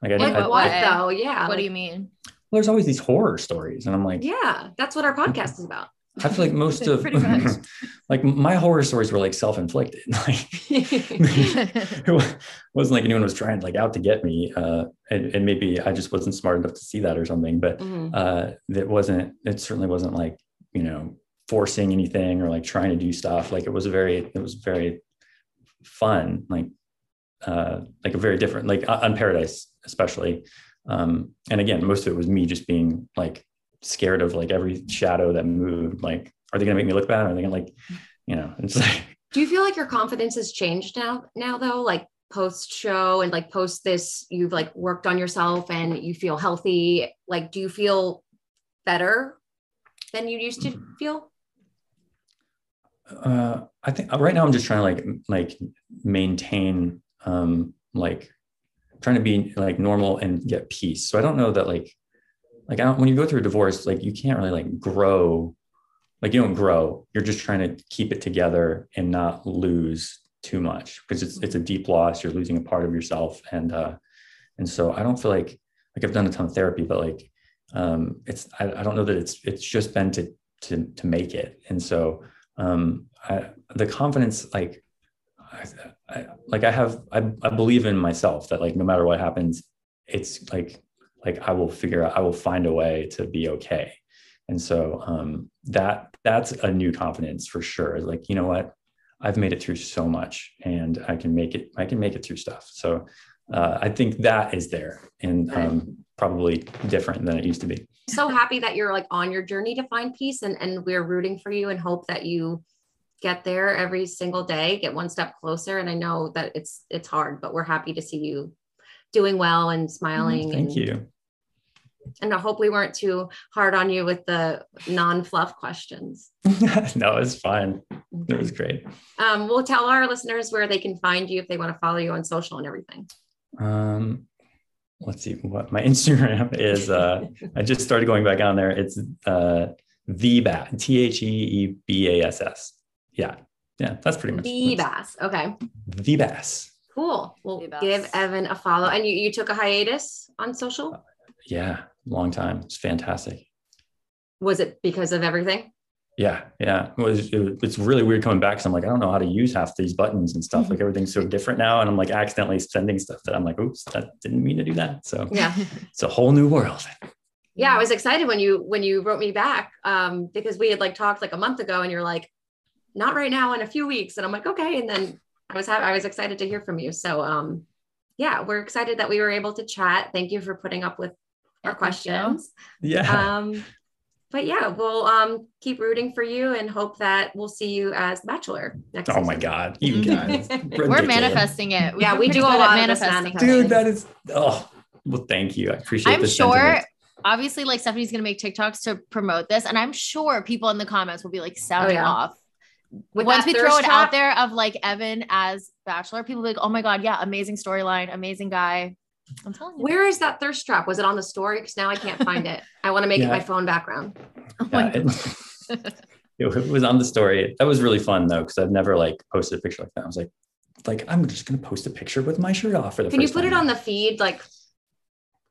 like I, Like I, what way? though? Yeah. What do you mean? Well, there's always these horror stories, and I'm like, Yeah, that's what our podcast is about. I feel like most of (laughs) like my horror stories were like self-inflicted. (laughs) Like (laughs) it wasn't like anyone was trying like out to get me. Uh, and, and maybe I just wasn't smart enough to see that or something. But Mhm. uh, that wasn't. It certainly wasn't like you know forcing anything or like trying to do stuff. Like it was a very. It was very fun. Like uh, like a very different like on Paradise especially. Um, and again, most of it was me just being like scared of like every shadow that moved. Like, are they gonna make me look bad? Are they gonna like, you know? It's like (laughs) Do you feel like your confidence has changed now? Now though, like post show and like post this, you've like worked on yourself and you feel healthy. Like, do you feel better than you used to feel? uh, I think right now I'm just trying to like like maintain um like trying to be like normal and get peace. So I don't know that like like I don't, when you go through a divorce, like you can't really like grow, like you don't grow. You're just trying to keep it together and not lose too much because it's it's a deep loss. You're losing a part of yourself, and uh, and so I don't feel like like I've done a ton of therapy, but like um, it's I, I don't know that it's it's just been to to to make it, and so um, I, the confidence like I, I, like I have I, I believe in myself that like no matter what happens, it's like like I will figure out I will find a way to be okay. And so um, that that's a new confidence for sure. Like you know what, I've made it through so much, and I can make it. I can make it through stuff. So uh, I think that is there, and um, probably different than it used to be. So happy that you're like on your journey to find peace and, and we're rooting for you and hope that you get there every single day, get one step closer. And I know that it's it's hard, but we're happy to see you doing well and smiling. Thank and, you. And I hope we weren't too hard on you with the non-fluff questions. (laughs) no, it's fine. It was great. Um, we'll tell our listeners where they can find you if they want to follow you on social and everything. Um, let's see what my (laughs) Instagram is. Uh, I just started going back on there. It's uh, the bass, T H E E B A S S. Yeah, yeah, that's pretty much the bass. Okay, The bass. Cool. We'll give Evan a follow. And you, you took a hiatus on social? Yeah, long time. It's fantastic. Was it because of everything? Yeah, yeah. It was, it was- it's really weird coming back because I'm like, I don't know how to use half these buttons and stuff. Like everything's so different now, and I'm like accidentally sending stuff that I'm like, oops, that didn't mean to do that. So Yeah. (laughs) it's a whole new world. yeah i was excited when you when you wrote me back um because we had like talked like a month ago and you're like not right now in a few weeks and i'm like okay and then i was ha- i was excited to hear from you so um yeah we're excited that we were able to chat thank you for putting up with our questions Yeah. um but yeah we'll um keep rooting for you and hope that we'll see you as the bachelor next oh my. God, you (laughs) guys. (laughs) We're manifesting it. Yeah, We're we do a good lot of manifesting manifesting. dude that is oh well thank you i appreciate I'm the sure. sentiment. Obviously, like Stephanie's gonna make TikToks to promote this, and I'm sure people in the comments will be like sounding Oh, yeah. off with Once we throw it trap. out there of like Evan as Bachelor, people be like, oh my God, yeah, amazing storyline, amazing guy. I'm telling you. Where is that thirst trap? Was it on the story? Because now I can't find it. I want to make it my phone background. Oh yeah, it, (laughs) it was on the story. That was really fun though, because I've never like posted a picture like that. I was like, like I'm just gonna post a picture with my shirt off for the Can you first put it time. on the feed? Like,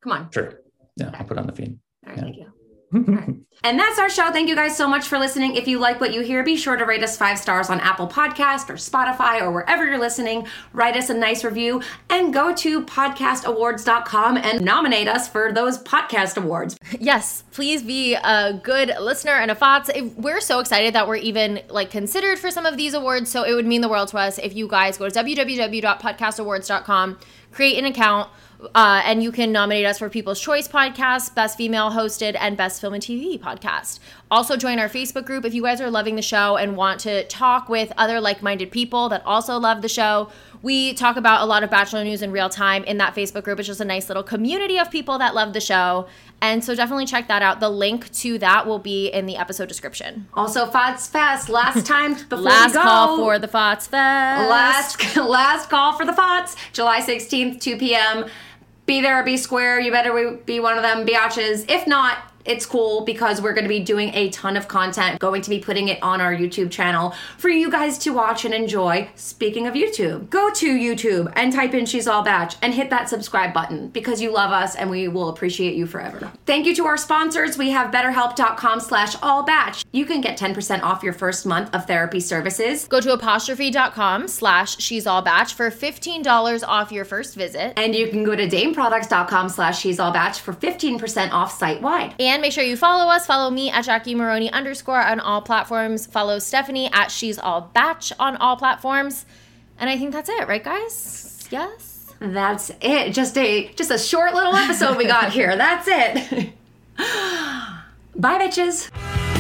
come on. Sure. Yeah, I'll put it on the feed. All right, Yeah. thank you. (laughs) And that's our show. Thank you guys so much for listening. If you like what you hear, be sure to rate us five stars on Apple Podcast or Spotify or wherever you're listening. Write us a nice review and go to podcastawards.com and nominate us for those podcast awards. Yes, please be a good listener and a FOTS. We're so excited that we're even like considered for some of these awards. So it would mean the world to us if you guys go to www.podcastawards.com, create an account, uh, and you can nominate us for People's Choice Podcast, Best Female Hosted, and Best Film and TV Podcast. Also, join our Facebook group if you guys are loving the show and want to talk with other like minded people that also love the show. We talk about a lot of Bachelor news in real time in that Facebook group. It's just a nice little community of people that love the show. And so definitely check that out. The link to that will be in the episode description. Also, FOTS Fest. Last (laughs) time before Last go, call for the FOTS Fest. last (laughs) last call for the FOTS, July 16th, 2 p.m. Be there, be square. You better be one of them biatches. If not, it's cool because we're going to be doing a ton of content, going to be putting it on our YouTube channel for you guys to watch and enjoy. Speaking of YouTube, go to YouTube and type in She's All Bach and hit that subscribe button because you love us and we will appreciate you forever. Thank you to our sponsors. We have betterhelp.com slash all bach. You can get 10% off your first month of therapy services. Go to apostrophe.com slash she's all bach for $15 off your first visit. And you can go to dameproducts.com slash she's all bach for 15% off site wide. And make sure you follow us. Follow me at Jackie Maroney underscore on all platforms. Follow Stephanie at She's All Bach on all platforms. And I think that's it, right, guys? Yes. That's it. Just a just a short little episode we got here. That's it. (laughs) Bye bitches.